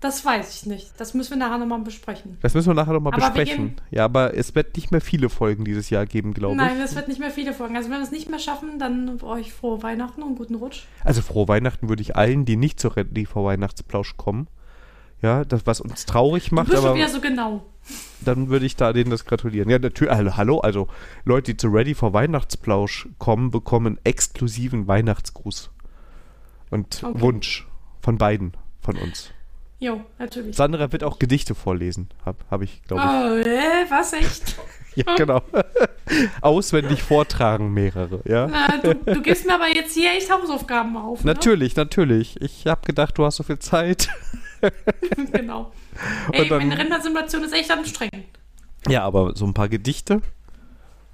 Das weiß ich nicht. Das müssen wir nachher nochmal besprechen. Das müssen wir nachher nochmal besprechen. Ja, aber es wird nicht mehr viele Folgen dieses Jahr geben, glaube Nein, ich. es wird nicht mehr viele Folgen. Also wenn wir es nicht mehr schaffen, dann euch frohe Weihnachten und guten Rutsch. Also frohe Weihnachten würde ich allen, die nicht zur Ready for Weihnachtsplausch kommen. Ja, das, was uns traurig Du macht, bist schon aber wieder so genau. dann würde ich da denen das gratulieren. Ja, natürlich, also, hallo, also Leute, die zu Ready for Weihnachtsplausch kommen, bekommen exklusiven Weihnachtsgruß. Und Okay. Wunsch von beiden, von uns. Jo, natürlich. Sandra wird auch Gedichte vorlesen, habe hab ich, glaube ich. Oh, äh, was echt? Ja, genau. Auswendig vortragen mehrere, ja. Na, du, du gibst mir aber jetzt hier echt Hausaufgaben auf. Ne? Natürlich, natürlich. Ich habe gedacht, du hast so viel Zeit. genau. Ey, dann- meine Rendersimulation ist echt anstrengend. Ja, aber so ein paar Gedichte,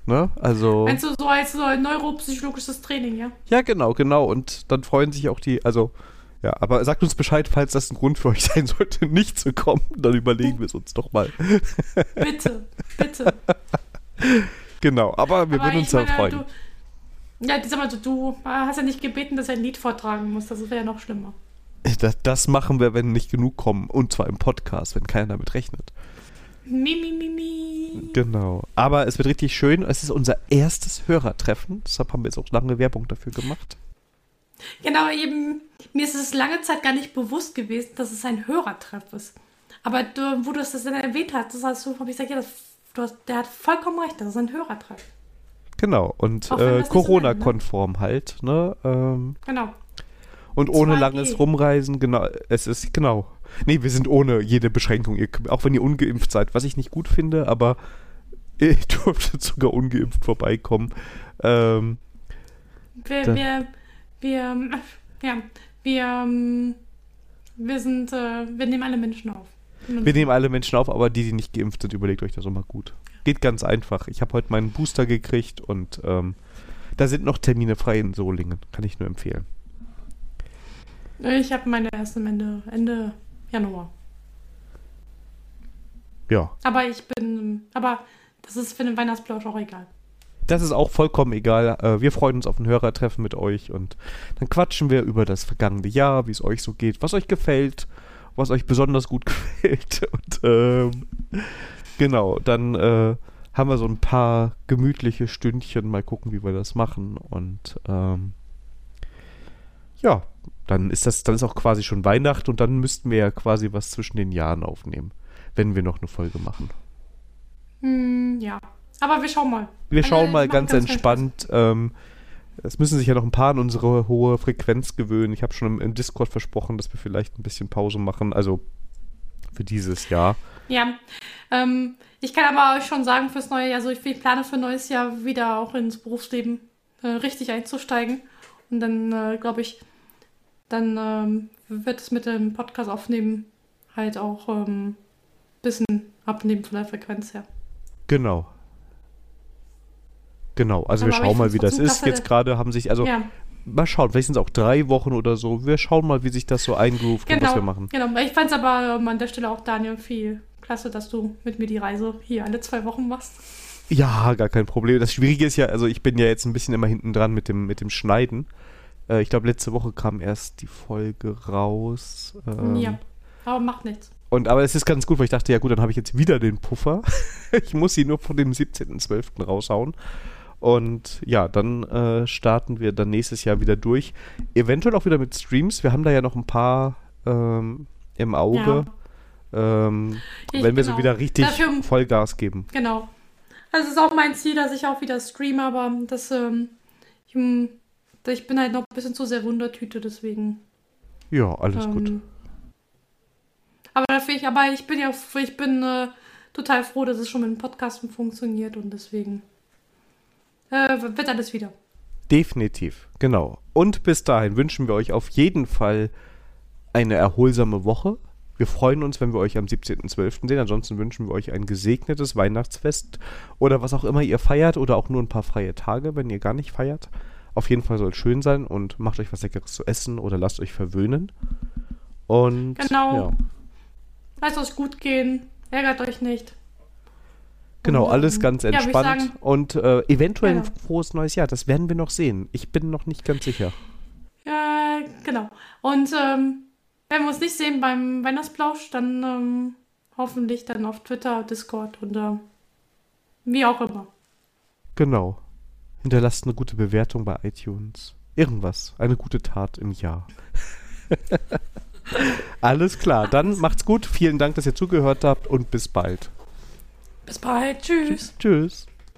ne? Also. Meinst du so als so ein neuropsychologisches Training, ja? Ja, genau, genau. Und dann freuen sich auch die, also Ja, aber sagt uns Bescheid, falls das ein Grund für euch sein sollte, nicht zu kommen. Dann überlegen wir es uns doch mal. Bitte, bitte. Genau, aber wir Aber würden uns meine, freuen. Du, ja, sag mal, du, du hast ja nicht gebeten, dass er ein Lied vortragen muss. Das wäre ja noch schlimmer. Das, das machen wir, wenn nicht genug kommen. Und zwar im Podcast, wenn keiner damit rechnet. Mi, mi, mi, mi. Genau. Aber es wird richtig schön. Es ist unser erstes Hörertreffen. Deshalb haben wir jetzt auch lange Werbung dafür gemacht. Genau, eben, mir ist es lange Zeit gar nicht bewusst gewesen, dass es ein Hörertreff ist. Aber du, wo du es das dann erwähnt hast, das hast du, habe ich gesagt, ja, das, du hast, der hat vollkommen recht, das ist ein Hörertreff. Genau. Und äh, so Corona-konform halt. Ne? Ähm, Genau. und ohne 2G. langes Rumreisen. Genau. Es ist, genau. Nee, wir sind ohne jede Beschränkung. Ihr, auch wenn ihr ungeimpft seid, was ich nicht gut finde, aber ihr dürftet sogar ungeimpft vorbeikommen. Ähm, Wir, wir, wir, ja, wir, ähm, wir sind, äh, wir nehmen alle Menschen auf. Wir nehmen alle Menschen auf, aber die, die nicht geimpft sind, überlegt euch das auch mal gut. Geht ganz einfach. Ich habe heute meinen Booster gekriegt und ähm, da sind noch Termine frei in Solingen. Kann ich nur empfehlen. Ich habe meine erst am Ende, Ende Januar. Ja, Aber ich bin, aber das ist für den Weihnachtsplausch auch egal. Das ist auch vollkommen egal. Äh, wir freuen uns auf ein Hörertreffen mit euch und dann quatschen wir über das vergangene Jahr, wie es euch so geht, was euch gefällt, was euch besonders gut gefällt. Und ähm, genau, dann äh, haben wir so ein paar gemütliche Stündchen. Mal gucken, wie wir das machen. Und ähm, ja, dann ist das, dann ist auch quasi schon Weihnachten und dann müssten wir ja quasi was zwischen den Jahren aufnehmen, wenn wir noch eine Folge machen. Hm, ja. Aber wir schauen mal. Wir Also, schauen mal ganz, ganz entspannt. Ähm, es müssen sich ja noch ein paar an unsere hohe Frequenz gewöhnen. Ich habe schon im, im Discord versprochen, dass wir vielleicht ein bisschen Pause machen. Also für dieses Jahr. Ja. Ähm, ich kann aber euch schon sagen, fürs neue Jahr, also ich, ich plane für neues Jahr wieder auch ins Berufsleben äh, richtig einzusteigen. Und dann, äh, glaube ich, dann ähm, wird es mit dem Podcast aufnehmen halt auch ein ähm, bisschen abnehmen von der Frequenz her. Genau. Genau, also wir Aber schauen ich mal, wie das ist. Jetzt gerade haben sich, also ja, mal schauen, vielleicht sind es auch drei Wochen oder so. Wir schauen mal, wie sich das so eingroovt und was genau. wir machen. Genau. Ich fand es aber ähm, an der Stelle auch, Daniel, viel klasse, dass du mit mir die Reise hier alle zwei Wochen machst. Ja, gar kein Problem. Das Schwierige ist ja, also ich bin ja jetzt ein bisschen immer hinten dran mit dem, mit dem Schneiden. Äh, ich glaube, letzte Woche kam erst die Folge raus. Ähm, ja. Aber macht nichts. Und aber es ist ganz gut, weil ich dachte, ja gut, dann habe ich jetzt wieder den Puffer. ich muss sie nur von dem 17.12. raushauen. Und ja, dann äh, starten wir dann nächstes Jahr wieder durch. Eventuell auch wieder mit Streams. Wir haben da ja noch ein paar ähm, im Auge. Ähm, Ich- wenn wir so genau. wieder richtig Dafür- Vollgas geben. Genau. Also es ist auch mein Ziel, dass ich auch wieder streame, aber das, ähm, ich, hm, ich bin halt noch ein bisschen zu sehr Wundertüte, deswegen. Ja, alles ähm, gut. Aber dafür ich, aber ich bin ja, ich bin äh, total froh, dass es schon mit dem Podcasten funktioniert und deswegen äh, wird alles wieder. Definitiv, genau. Und bis dahin wünschen wir euch auf jeden Fall eine erholsame Woche. Wir freuen uns, wenn wir euch am 17.12. sehen. Ansonsten wünschen wir euch ein gesegnetes Weihnachtsfest oder was auch immer ihr feiert oder auch nur ein paar freie Tage, wenn ihr gar nicht feiert. Auf jeden Fall soll es schön sein und macht euch was Leckeres zu essen oder lasst euch verwöhnen. Und Genau. ja, Lasst euch gut gehen, ärgert euch nicht. Genau, Und, alles ganz ja, entspannt sagen- und äh, eventuell ein Genau. frohes neues Jahr. Das werden wir noch sehen. Ich bin noch nicht ganz sicher. Ja, genau. Und ähm, wenn wir uns nicht sehen beim Weihnachtsplausch, dann ähm, hoffentlich dann auf Twitter, Discord und äh, wie auch immer. Genau. Hinterlasst eine gute Bewertung bei iTunes. Irgendwas. Eine gute Tat im Jahr. Alles klar. Dann macht's gut. Vielen Dank, dass ihr zugehört habt und bis bald. Bis bald. Tschüss. Tschüss.